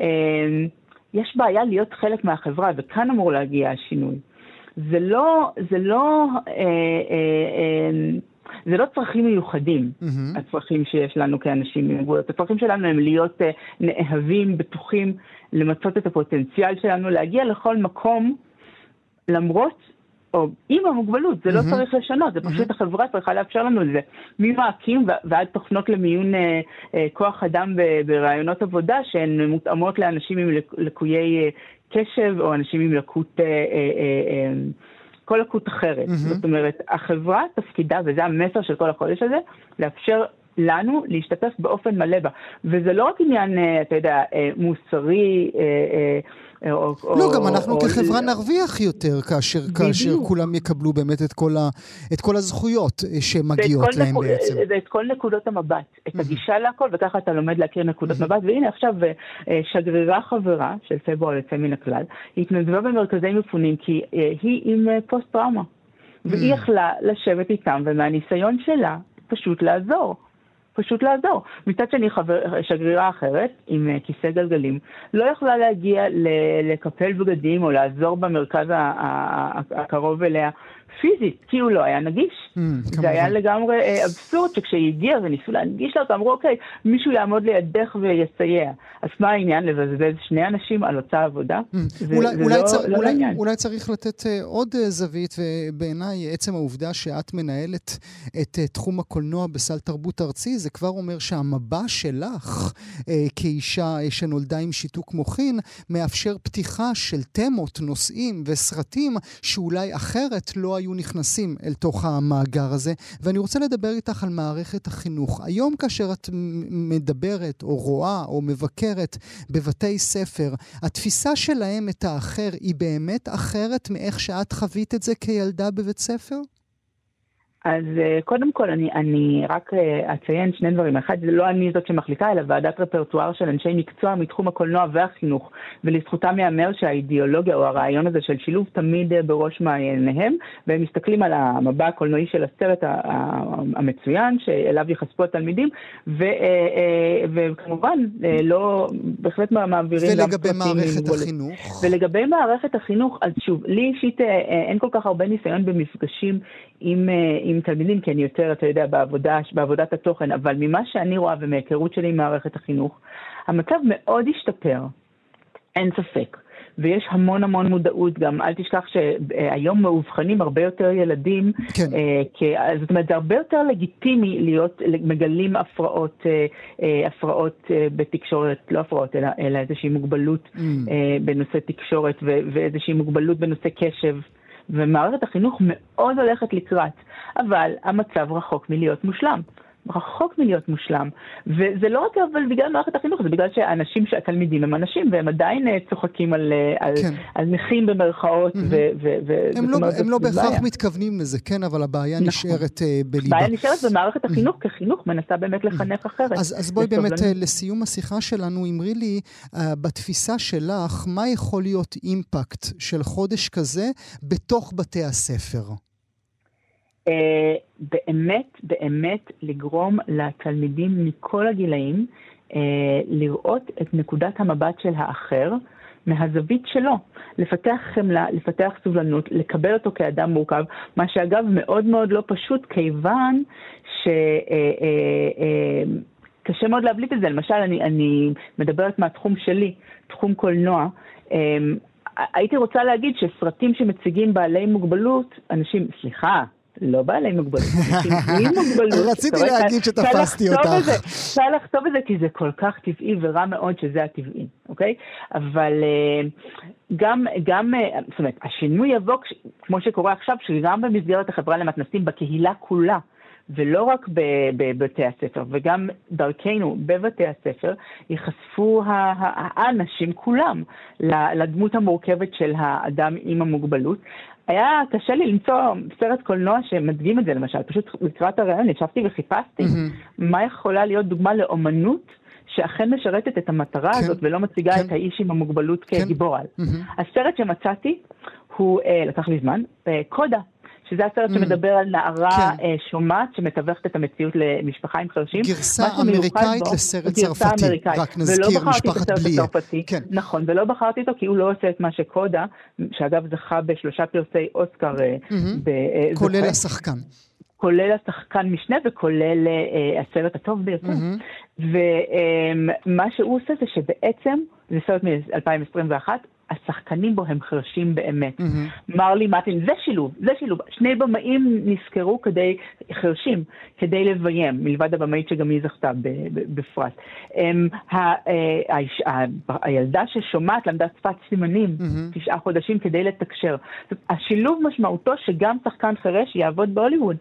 אה, יש בעיה להיות חלק מהחברה, וכאן אמור להגיע השינוי. זה לא, זה לא, אה, אה, אה, זה לא צרכים מיוחדים, mm-hmm. הצרכים שיש לנו כאנשים עם מוגבלות. הצרכים שלנו הם להיות אה, נאהבים, בטוחים, למצות את הפוטנציאל שלנו, להגיע לכל מקום, למרות או עם המוגבלות, זה לא צריך לשנות, זה פשוט החברה צריכה לאפשר לנו את זה. ממעקים ועד תוכנות למיון אה, אה, כוח אדם ברעיונות עבודה שהן מותאמות לאנשים עם לקויי אה, קשב או אנשים עם לקות, כל לקות אחרת. זאת אומרת, החברה תפקידה, וזה המסר של כל החודש הזה, לאפשר לנו להשתתף באופן מלא בה. וזה לא רק עניין, אתה יודע, מוסרי, או, לא, או, גם אנחנו או, כחברה או... נרוויח יותר כאשר, כאשר כולם יקבלו באמת את כל, ה, את כל הזכויות אה, שמגיעות להם נקוד, בעצם. ואת כל נקודות המבט, את הגישה להכל, וככה אתה לומד להכיר נקודות מבט. והנה עכשיו אה, שגרירה חברה של פברואר יוצא מן הכלל, היא התנדבה במרכזי מפונים כי אה, היא עם פוסט-טראומה. והיא יכלה לשבת איתם, ומהניסיון שלה, פשוט לעזור. פשוט לעזור. מצד שני, חבר, שגרירה אחרת, עם uh, כיסא גלגלים, לא יכלה להגיע לקפל בגדים או לעזור במרכז הקרוב אליה פיזית, כי הוא לא היה נגיש. Mm, זה כמובן. היה לגמרי אה, אבסורד שכשהיא הגיעה וניסו להנגיש לה אותה, אמרו, אוקיי, מישהו יעמוד לידך ויסייע. אז מה העניין לבזבז שני אנשים על אותה עבודה? Mm, זה, אולי, זה אולי, לא, צר, לא אולי, לעניין. אולי צריך לתת uh, עוד uh, זווית, ובעיניי עצם העובדה שאת מנהלת את uh, תחום הקולנוע בסל תרבות ארצי, זה כבר אומר שהמבע שלך uh, כאישה uh, שנולדה עם שיתוק מוחין, מאפשר פתיחה של תמות, נושאים וסרטים שאולי אחרת לא היו נכנסים אל תוך המאגר הזה. ואני רוצה לדבר איתך על מערכת החינוך. היום כאשר את מדברת או רואה או מבקרת בבתי ספר, התפיסה שלהם את האחר היא באמת אחרת מאיך שאת חווית את זה כילדה בבית ספר? אז אה, קודם כל אני, אני רק אה, אציין שני דברים. אחד, זה לא אני זאת שמחליטה, אלא ועדת רפרטואר של אנשי מקצוע מתחום הקולנוע והחינוך. ולזכותם ייאמר שהאידיאולוגיה או הרעיון הזה של שילוב תמיד אה, בראש מעייניהם, והם מסתכלים על המבע הקולנועי של הסרט המצוין, שאליו ייחשפו התלמידים, ו, וכמובן לא, בהחלט מעבירים גם ולגבי מערכת החינוך? ולגבי מערכת החינוך, אז שוב, לי אישית אין כל כך הרבה ניסיון במפגשים עם, עם תלמידים, כי אני יותר, אתה יודע, בעבודה, בעבודת התוכן, אבל ממה שאני רואה ומהיכרות שלי עם מערכת החינוך, המצב מאוד השתפר, אין ספק. ויש המון המון מודעות גם. אל תשכח שהיום מאובחנים הרבה יותר ילדים, כן. אה, זאת אומרת, זה הרבה יותר לגיטימי להיות, מגלים הפרעות, אה, אה, הפרעות אה, בתקשורת, לא הפרעות, אלא, אלא איזושהי מוגבלות mm. אה, בנושא תקשורת ו, ואיזושהי מוגבלות בנושא קשב. ומערכת החינוך מאוד הולכת לקראת, אבל המצב רחוק מלהיות מושלם. רחוק מלהיות מושלם. וזה לא רק אבל בגלל מערכת החינוך, זה בגלל שהאנשים, התלמידים הם אנשים, והם עדיין אה, צוחקים על, אה, על, כן. על נכים במרכאות. Mm-hmm. ו, ו, ו, הם לא, אומרת, הם לא בהכרח בעיה. מתכוונים לזה, כן, אבל הבעיה נכון. נשארת uh, בליבה. הבעיה נשארת במערכת החינוך, mm-hmm. כחינוך מנסה באמת לחנך אחרת. אז, אז בואי באמת uh, לסיום השיחה שלנו, אמרי לי, uh, בתפיסה שלך, מה יכול להיות אימפקט של חודש כזה בתוך בתי הספר? אה, באמת, באמת לגרום לתלמידים מכל הגילאים אה, לראות את נקודת המבט של האחר מהזווית שלו, לפתח חמלה, לפתח סובלנות, לקבל אותו כאדם מורכב, מה שאגב מאוד מאוד לא פשוט, כיוון ש... אה, קשה מאוד להבליט את זה. למשל, אני, אני מדברת מהתחום שלי, תחום קולנוע. הייתי רוצה להגיד שסרטים שמציגים בעלי מוגבלות, אנשים, סליחה, לא בעלי מוגבלות, אנשים עם מוגבלות. רציתי להגיד שתפסתי אותך. אפשר לכתוב את זה כי זה כל כך טבעי ורע מאוד שזה הטבעי, אוקיי? אבל אה, גם, גם, אה, זאת אומרת, השינוי יבוא, כמו שקורה עכשיו, שגם במסגרת החברה למתנסים, בקהילה כולה, ולא רק בבתי הספר, וגם דרכנו בבתי הספר, ייחשפו האנשים כולם לדמות המורכבת של האדם עם המוגבלות. היה קשה לי למצוא סרט קולנוע שמדגים את זה, למשל. פשוט לקראת הרעיון ישבתי וחיפשתי mm-hmm. מה יכולה להיות דוגמה לאומנות שאכן משרתת את המטרה כן, הזאת ולא מציגה כן. את האיש עם המוגבלות כן. כגיבור על. Mm-hmm. הסרט שמצאתי הוא, אה, לקח לי זמן, אה, קודה. שזה הסרט mm. שמדבר על נערה כן. אה, שומעת שמתווכת את המציאות למשפחה עם חרשים. גרסה אמריקאית בו, לסרט צרפתי, אמריקאית. רק נזכיר, משפחת בליה. כן. נכון, ולא בחרתי אותו כי הוא לא עושה את מה שקודה, שאגב זכה בשלושה פרסי אוסקר. Mm-hmm. ב, כולל השחקן. כולל השחקן משנה וכולל uh, הסרט הטוב ביותר. Mm-hmm. ומה שהוא עושה זה שבעצם, זה סרט מ-2021, השחקנים בו הם חרשים באמת. Mm-hmm. מרלי מטין, זה שילוב, זה שילוב. שני במאים נזכרו כדי, חרשים, כדי לביים, מלבד הבמאית שגם היא זכתה בפרט. הם, ה, ה, ה, הילדה ששומעת למדה שפת סימנים mm-hmm. תשעה חודשים כדי לתקשר. השילוב משמעותו שגם שחקן חרש יעבוד בהוליווד.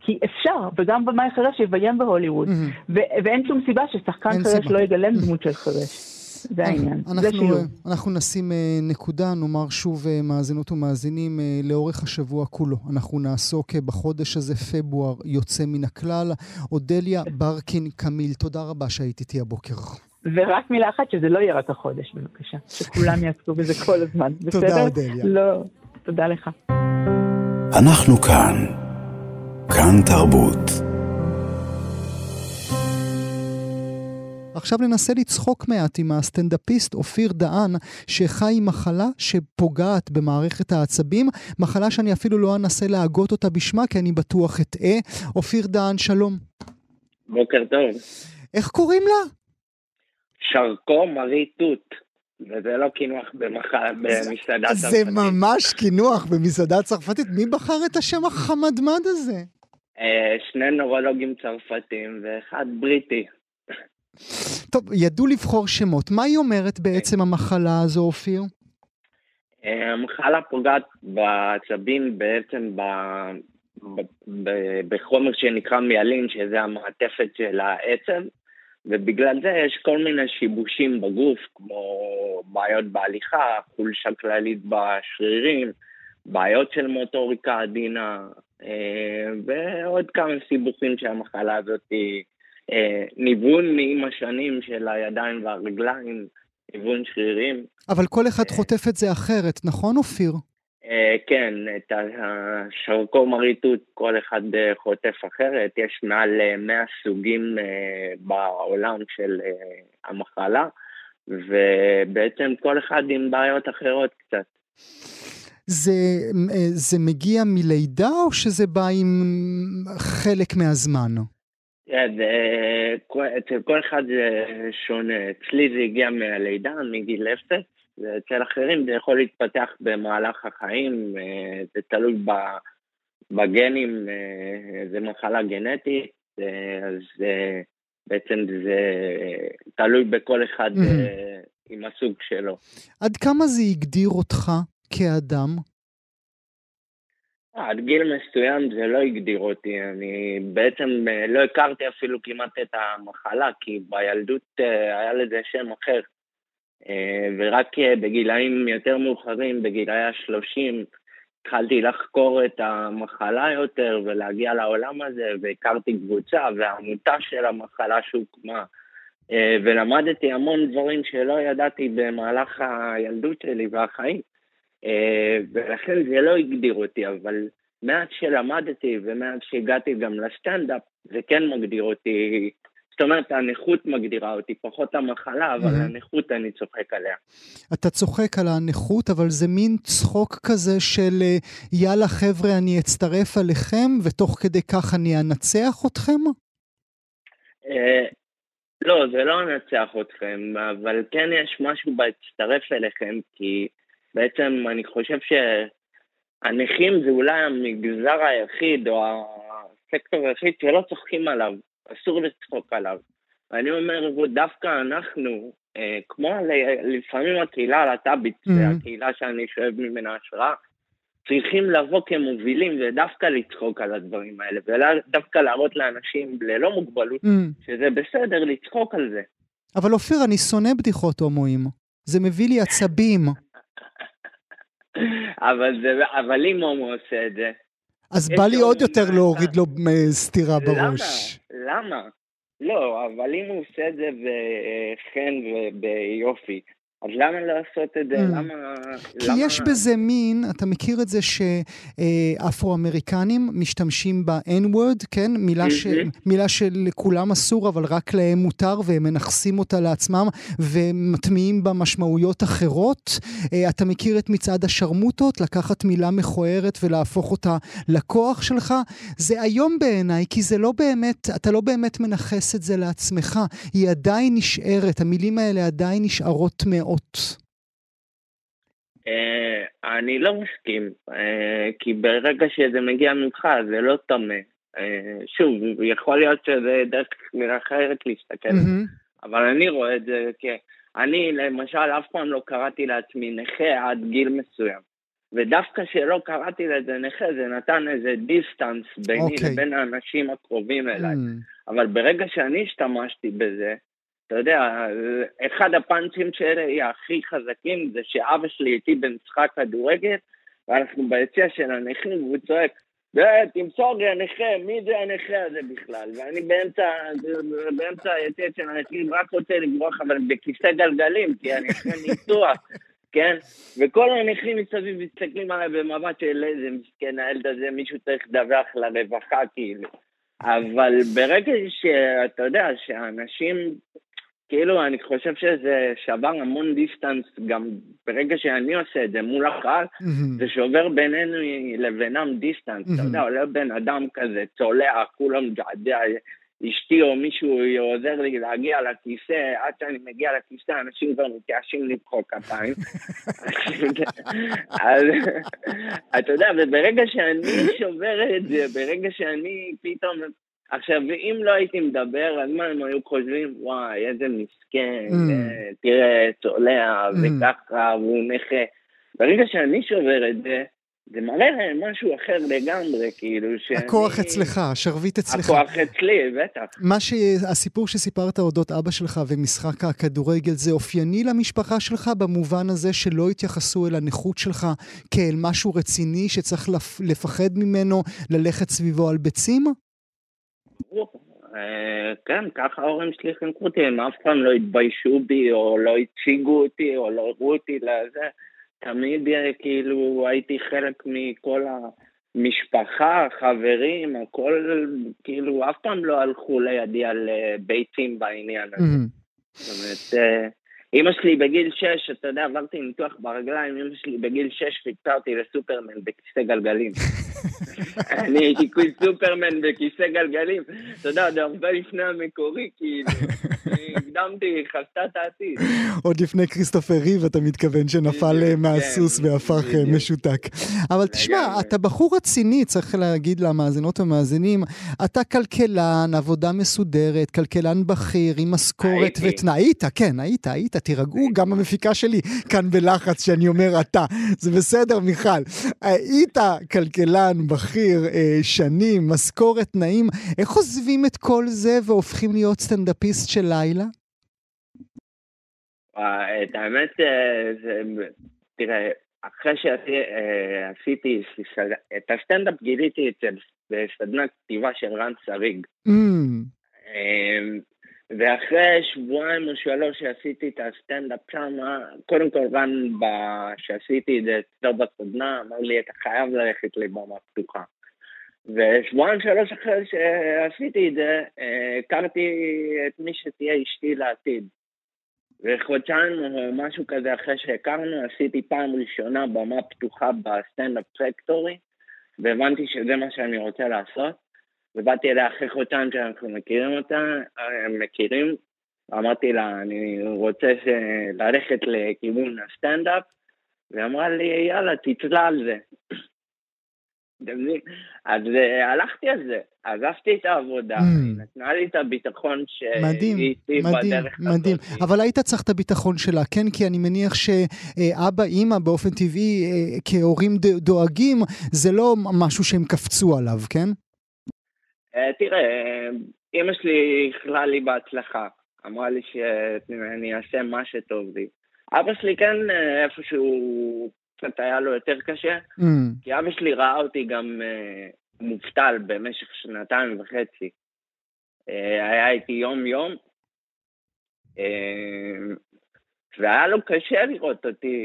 כי אפשר, וגם במאי חרש יביים בהוליווד. Mm-hmm. ואין שום סיבה ששחקן חרש סיבה. לא יגלם דמות של חרש. זה העניין, אנחנו, זה שילוב. אנחנו נשים אה, נקודה, נאמר שוב אה, מאזינות ומאזינים, אה, לאורך השבוע כולו. אנחנו נעסוק בחודש הזה, פברואר, יוצא מן הכלל. אודליה ברקין קמיל, תודה רבה שהיית איתי הבוקר. ורק מילה אחת, שזה לא יהיה רק החודש, בבקשה. שכולם יעסקו בזה כל הזמן. תודה, בסדר? אודליה. לא, תודה לך. אנחנו כאן. כאן תרבות. עכשיו ננסה לצחוק מעט עם הסטנדאפיסט אופיר דהן, שחי עם מחלה שפוגעת במערכת העצבים, מחלה שאני אפילו לא אנסה להגות אותה בשמה, כי אני בטוח אטעה. אופיר דהן, שלום. בוקר טוב. איך קוראים לה? שרקו מרי תות. וזה לא קינוח במחל... במסעדה צרפתית. זה ממש קינוח במסעדה צרפתית. מי בחר את השם החמדמד הזה? אה, שני נורולוגים צרפתים ואחד בריטי. טוב, ידעו לבחור שמות. מה היא אומרת בעצם המחלה הזו, אופיר? המחלה פוגעת בעצבים בעצם ב... בחומר שנקרא מיילין, שזה המעטפת של העצב, ובגלל זה יש כל מיני שיבושים בגוף, כמו בעיות בהליכה, חולשה כללית בשרירים, בעיות של מוטוריקה עדינה, אה, ועוד כמה סיבוכים שהמחלה הזאת היא אה, ניוון עם השנים של הידיים והרגליים, ניוון שרירים. אבל כל אחד אה, חוטף את זה אחרת, נכון אופיר? אה, כן, את השרקו מריטות כל אחד חוטף אחרת, יש מעל 100 סוגים בעולם של המחלה, ובעצם כל אחד עם בעיות אחרות קצת. זה, זה מגיע מלידה או שזה בא עם חלק מהזמן? כן, אצל כל אחד זה שונה. אצלי זה הגיע מהלידה, מגיל אפס, ואצל אחרים זה יכול להתפתח במהלך החיים, אה, זה תלוי בגנים, אה, זה מחלה גנטית, אז בעצם זה תלוי בכל אחד עם הסוג שלו. עד כמה זה הגדיר אותך כאדם? עד גיל מסוים זה לא הגדיר אותי, אני בעצם לא הכרתי אפילו כמעט את המחלה, כי בילדות היה לזה שם אחר. אה, ורק אה, בגילאים יותר מאוחרים, בגילאי השלושים, התחלתי לחקור את המחלה יותר ולהגיע לעולם הזה, והכרתי קבוצה ועמותה של המחלה שהוקמה, אה, ולמדתי המון דברים שלא ידעתי במהלך הילדות שלי והחיים, ולכן זה לא הגדיר אותי, אבל מעט שלמדתי ומעט שהגעתי גם לסטנדאפ, זה כן מגדיר אותי זאת אומרת, הנכות מגדירה אותי, פחות המחלה, אבל mm-hmm. הנכות אני צוחק עליה. אתה צוחק על הנכות, אבל זה מין צחוק כזה של אה, יאללה חבר'ה, אני אצטרף עליכם, ותוך כדי כך אני אנצח אתכם? אה, לא, זה לא אנצח אתכם, אבל כן יש משהו בהצטרף אליכם, כי בעצם אני חושב שהנכים זה אולי המגזר היחיד, או הסקטור היחיד שלא צוחקים עליו. אסור לצחוק עליו. ואני אומר, דווקא אנחנו, אה, כמו לפעמים הקהילה הלהט"בית, mm-hmm. הקהילה שאני שואב ממנה השראה, צריכים לבוא כמובילים ודווקא לצחוק על הדברים האלה, ודווקא להראות לאנשים ללא מוגבלות mm. שזה בסדר לצחוק על זה. אבל אופיר, אני שונא בדיחות הומואים. זה מביא לי עצבים. אבל, זה, אבל אם הומו עושה את זה, אז בא לי עוד יותר להוריד לו סטירה בראש. למה? למה? לא, אבל אם הוא עושה את זה בחן וביופי, אז למה לעשות את זה? Mm. למה... כי למה... יש בזה מין, אתה מכיר את זה שאפרו-אמריקנים משתמשים ב-N-word, כן? מילה, ש... מילה שלכולם אסור, אבל רק להם מותר, והם מנכסים אותה לעצמם, ומטמיעים בה משמעויות אחרות. אה, אתה מכיר את מצעד השרמוטות? לקחת מילה מכוערת ולהפוך אותה לכוח שלך? זה איום בעיניי, כי זה לא באמת, אתה לא באמת מנכס את זה לעצמך. היא עדיין נשארת, המילים האלה עדיין נשארות מאוד. מאות? Uh, אני לא מסכים, uh, כי ברגע שזה מגיע ממך זה לא טמא. Uh, שוב, יכול להיות שזה דרך אחרת להסתכל, mm-hmm. אבל אני רואה את זה כ... אני למשל אף פעם לא קראתי לעצמי נכה עד גיל מסוים. ודווקא שלא קראתי לזה נכה, זה נתן איזה דיסטנס ביני okay. אוקיי. לבין האנשים הקרובים אליי. Mm. אבל ברגע שאני השתמשתי בזה, אתה יודע, אחד הפאנצ'ים שלי הכי חזקים זה שאבא שלי איתי במשחק כדורגל, ואנחנו ביציע של הנכים, והוא צועק, תמסור לי הנכה, מי זה הנכה הזה בכלל? ואני באמצע, באמצע היציע של הנכים רק רוצה לברוח, אבל בכיסא גלגלים, כי אני אחרי ניתוח, כן? וכל הנכים מסביב מסתכלים עליי במבט של איזה מסכן הילד הזה, מישהו צריך לדווח לרווחה, כאילו. אבל ברגע שאתה יודע, שאנשים כאילו, אני חושב שזה שבר המון דיסטנס, גם ברגע שאני עושה את זה מול הקהל, mm-hmm. זה שובר בינינו לבינם דיסטנס. Mm-hmm. אתה יודע, עולה בן אדם כזה, צולע, כולם מגעדע, אשתי או מישהו עוזר לי להגיע לכיסא, עד שאני מגיע לכיסא, אנשים כבר מתייאשים למחוא כפיים. אז אתה יודע, וברגע שאני שובר את זה, ברגע שאני פתאום עכשיו, אם לא הייתי מדבר, אז מה הם היו חושבים? וואי, איזה מסכן, mm. אה, תראה, צולע, mm. וככה, והוא נכה. ברגע שאני שובר את זה, זה מראה להם משהו אחר לגמרי, כאילו שאני... הכוח אצלך, השרביט אצלך. הכוח אצלי, בטח. מה שהסיפור שסיפרת אודות אבא שלך ומשחק הכדורגל, זה אופייני למשפחה שלך במובן הזה שלא התייחסו אל הנכות שלך כאל משהו רציני שצריך לפחד ממנו, ללכת סביבו על ביצים? אה, כן, ככה ההורים שלי חינכו אותי, הם אף פעם לא התביישו בי, או לא הציגו אותי, או לא הראו אותי לזה. תמיד אה, כאילו הייתי חלק מכל המשפחה, חברים, הכל, כאילו אף פעם לא הלכו לידי על אה, ביצים בעניין הזה. זאת אומרת, אימא שלי בגיל 6, אתה יודע, עברתי ניתוח ברגליים, אימא שלי בגיל 6 חיפשה אותי לסופרמן בכיסא גלגלים. אני הייתי כוס סופרמן בכיסא גלגלים. אתה יודע, עוד הרבה לפני המקורי, כאילו, הקדמתי, חזתה את העתיד. עוד לפני כריסטופר ריב, אתה מתכוון, שנפל אה, מהסוס כן, והפך אה. משותק. אבל תשמע. אתה בחור רציני, צריך להגיד למאזינות ומאזינים, אתה כלכלן, עבודה מסודרת, כלכלן בכיר, עם משכורת. ותנאי. היית, כן, היית, היית, תירגעו, גם המפיקה שלי כאן בלחץ שאני אומר אתה. זה בסדר, מיכל. היית כלכלן בכיר אה, שנים, משכורת, תנאים. איך עוזבים את כל זה והופכים להיות סטנדאפיסט של לילה? אה, את האמת, אה, זה, תראה, אחרי שעשיתי את הסטנדאפ גיליתי אצל בסדנת כתיבה של רן שריג. ואחרי שבועיים או שלוש שעשיתי את הסטנדאפ שם, קודם כל רן, ב- שעשיתי את זה אצלו בסדנה, אמר לי, אתה חייב ללכת לבמה פתוחה. ושבועיים שלוש אחרי שעשיתי את זה, אה, הכרתי את מי שתהיה אשתי לעתיד. וחודשיים או משהו כזה אחרי שהכרנו, עשיתי פעם ראשונה במה פתוחה בסטנדאפ פקטורי, והבנתי שזה מה שאני רוצה לעשות. ובאתי אליה אחרי חודשיים שאנחנו מכירים אותה, אה, מכירים, אמרתי לה, אני רוצה ללכת לכיוון הסטנדאפ, והיא אמרה לי, יאללה, תצליח על זה. אז אה, הלכתי על זה, עזבתי את העבודה, Mm. היא נתנה לי את הביטחון מדהים, שהיא איתי מדהים, אה, בדרך מדהים. הזאת. אבל היית צריך את הביטחון שלה, כן? כי אני מניח שאבא, אימא, באופן טבעי, אה, כהורים דואגים, זה לא משהו שהם קפצו עליו, כן? אה, תראה, אה, אמא שלי איחלה לי בהצלחה. אמרה לי שאני אעשה מה שטוב לי. אבא שלי כן אה, איפשהו קצת היה לו יותר קשה, Mm, כי אבא שלי ראה אותי גם אה, מובטל במשך שנתיים וחצי. אה, היה איתי יום-יום, אה, והיה לו קשה לראות אותי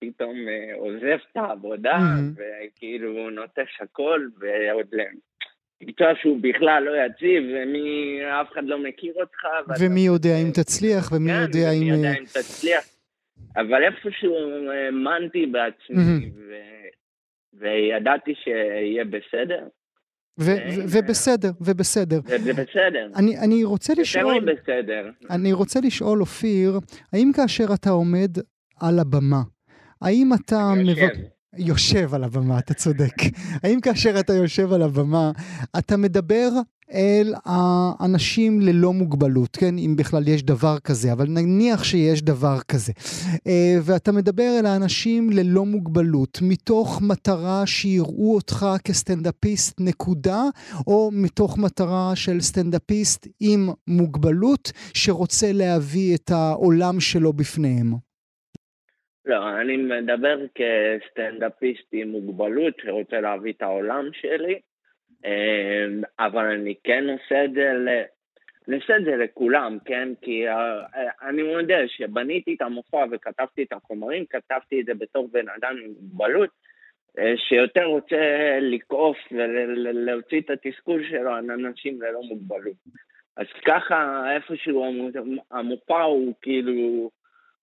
פתאום אה, עוזב את העבודה, Mhm. וכאילו נוטש הכל, ועוד מקצוע שהוא בכלל לא יציב, ומי, אף אחד לא מכיר אותך. ומי יודע אם תצליח, ומי כן, יודע אם... ומי יודע אה, אם תצליח. אבל איפשהו האמנתי בעצמי. ו- וידעתי שיהיה בסדר, ו- ובסדר, ובסדר. וזה בסדר. אני, אני רוצה יותר לשאול, מבסדר. אני רוצה לשאול, אופיר, האם כאשר אתה עומד על הבמה, האם אתה... יושב. יושב על הבמה, אתה צודק. האם כאשר אתה יושב על הבמה, אתה מדבר אל האנשים ללא מוגבלות, כן? אם בכלל יש דבר כזה, אבל נניח שיש דבר כזה. אה, ואתה מדבר אל האנשים ללא מוגבלות, מתוך מטרה שיראו אותך כסטנדאפיסט נקודה, או מתוך מטרה של סטנדאפיסט עם מוגבלות, שרוצה להביא את העולם שלו בפניהם. לא, אני מדבר כסטנדאפיסט עם מוגבלות שרוצה להביא את העולם שלי, אמ, אבל אני כן עושה את זה ל... אני עושה את זה לכולם, כן? כי אה, אני מודה שבניתי את המופע וכתבתי את החומרים, כתבתי את זה בתור בן אדם עם מוגבלות, אה, שיותר רוצה לכעוס ולהוציא את התסכול שלו על אנשים ללא מוגבלות. אז ככה איפשהו המו- המופע הוא כאילו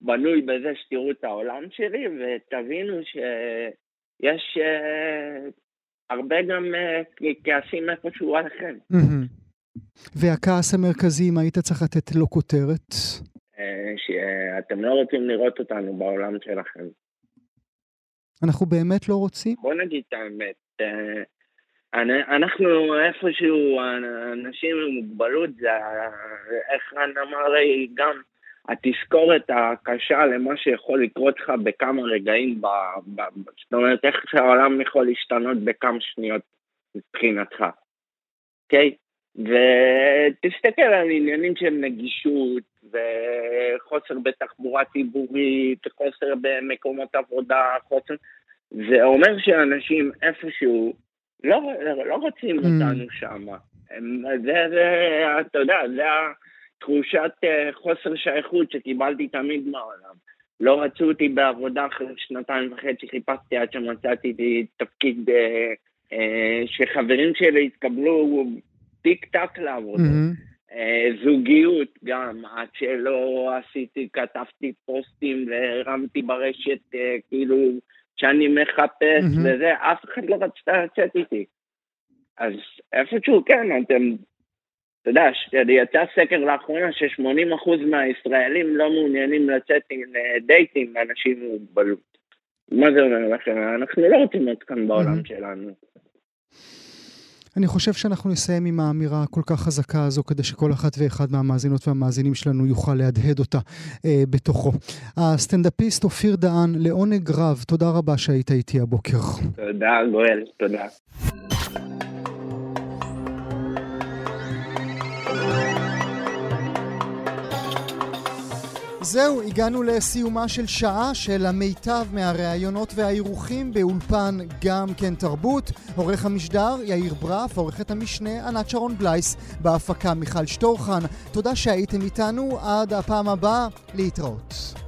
בנוי בזה שתראו את העולם שלי ותבינו שיש אה, הרבה גם אה, כעסים איפשהו עליכם. והכעס המרכזי, אם היית צריך לתת לו כותרת? אה, שאתם לא רוצים לראות אותנו בעולם שלכם. אנחנו באמת לא רוצים? בוא נגיד את האמת, אנ- אנחנו איפשהו, אנשים עם מוגבלות, זה, איך רן אמר לי, גם התזכורת הקשה למה שיכול לקרות לך בכמה רגעים, ב, ב, זאת אומרת, איך שהעולם יכול להשתנות בכמה שניות מבחינתך, אוקיי? ותסתכל על עניינים של נגישות, וחוסר בתחבורה ציבורית, חוסר במקומות עבודה, חוסר... זה אומר שאנשים איפשהו לא, לא רוצים Mm. אותנו שם. זה, זה, אתה יודע, זה התחושת אה, חוסר שייכות שקיבלתי תמיד מהעולם. לא רצו אותי בעבודה אחרי שנתיים וחצי, חיפשתי עד שמצאתי תפקיד אה, אה, שחברים שלי התקבלו טיק טק לעבודה. אה, זוגיות גם, עד שלא עשיתי, כתבתי פוסטים והרמתי ברשת, כאילו, שאני מחפש מהמם. וזה, אף אחד לא רצתה לצאת איתי. אז איפשהו כן, אתם, אתה יודע, יצא סקר לאחרונה ש-80% מהישראלים לא מעוניינים לצאת עם אה, דייטים עם אנשים עם מוגבלות. מה זה אומר לכם? אנחנו לא רוצים להיות כאן בעולם. שלנו. אני חושב שאנחנו נסיים עם האמירה הכל כך חזקה הזו, כדי שכל אחת ואחד מהמאזינות והמאזינים שלנו יוכל להדהד אותה אה, בתוכו. הסטנדאפיסט אופיר דהן, לעונג רב, תודה רבה שהיית איתי הבוקר. תודה, גואל, תודה. זהו, הגענו לסיומה של שעה של המיטב מהראיונות והאירוחים באולפן גם כן תרבות. עורך המשדר יאיר ברף, עורכת המשנה ענת שרון בלייס, בהפקה מיכל שטורחן. תודה שהייתם איתנו, עד הפעם הבאה, להתראות.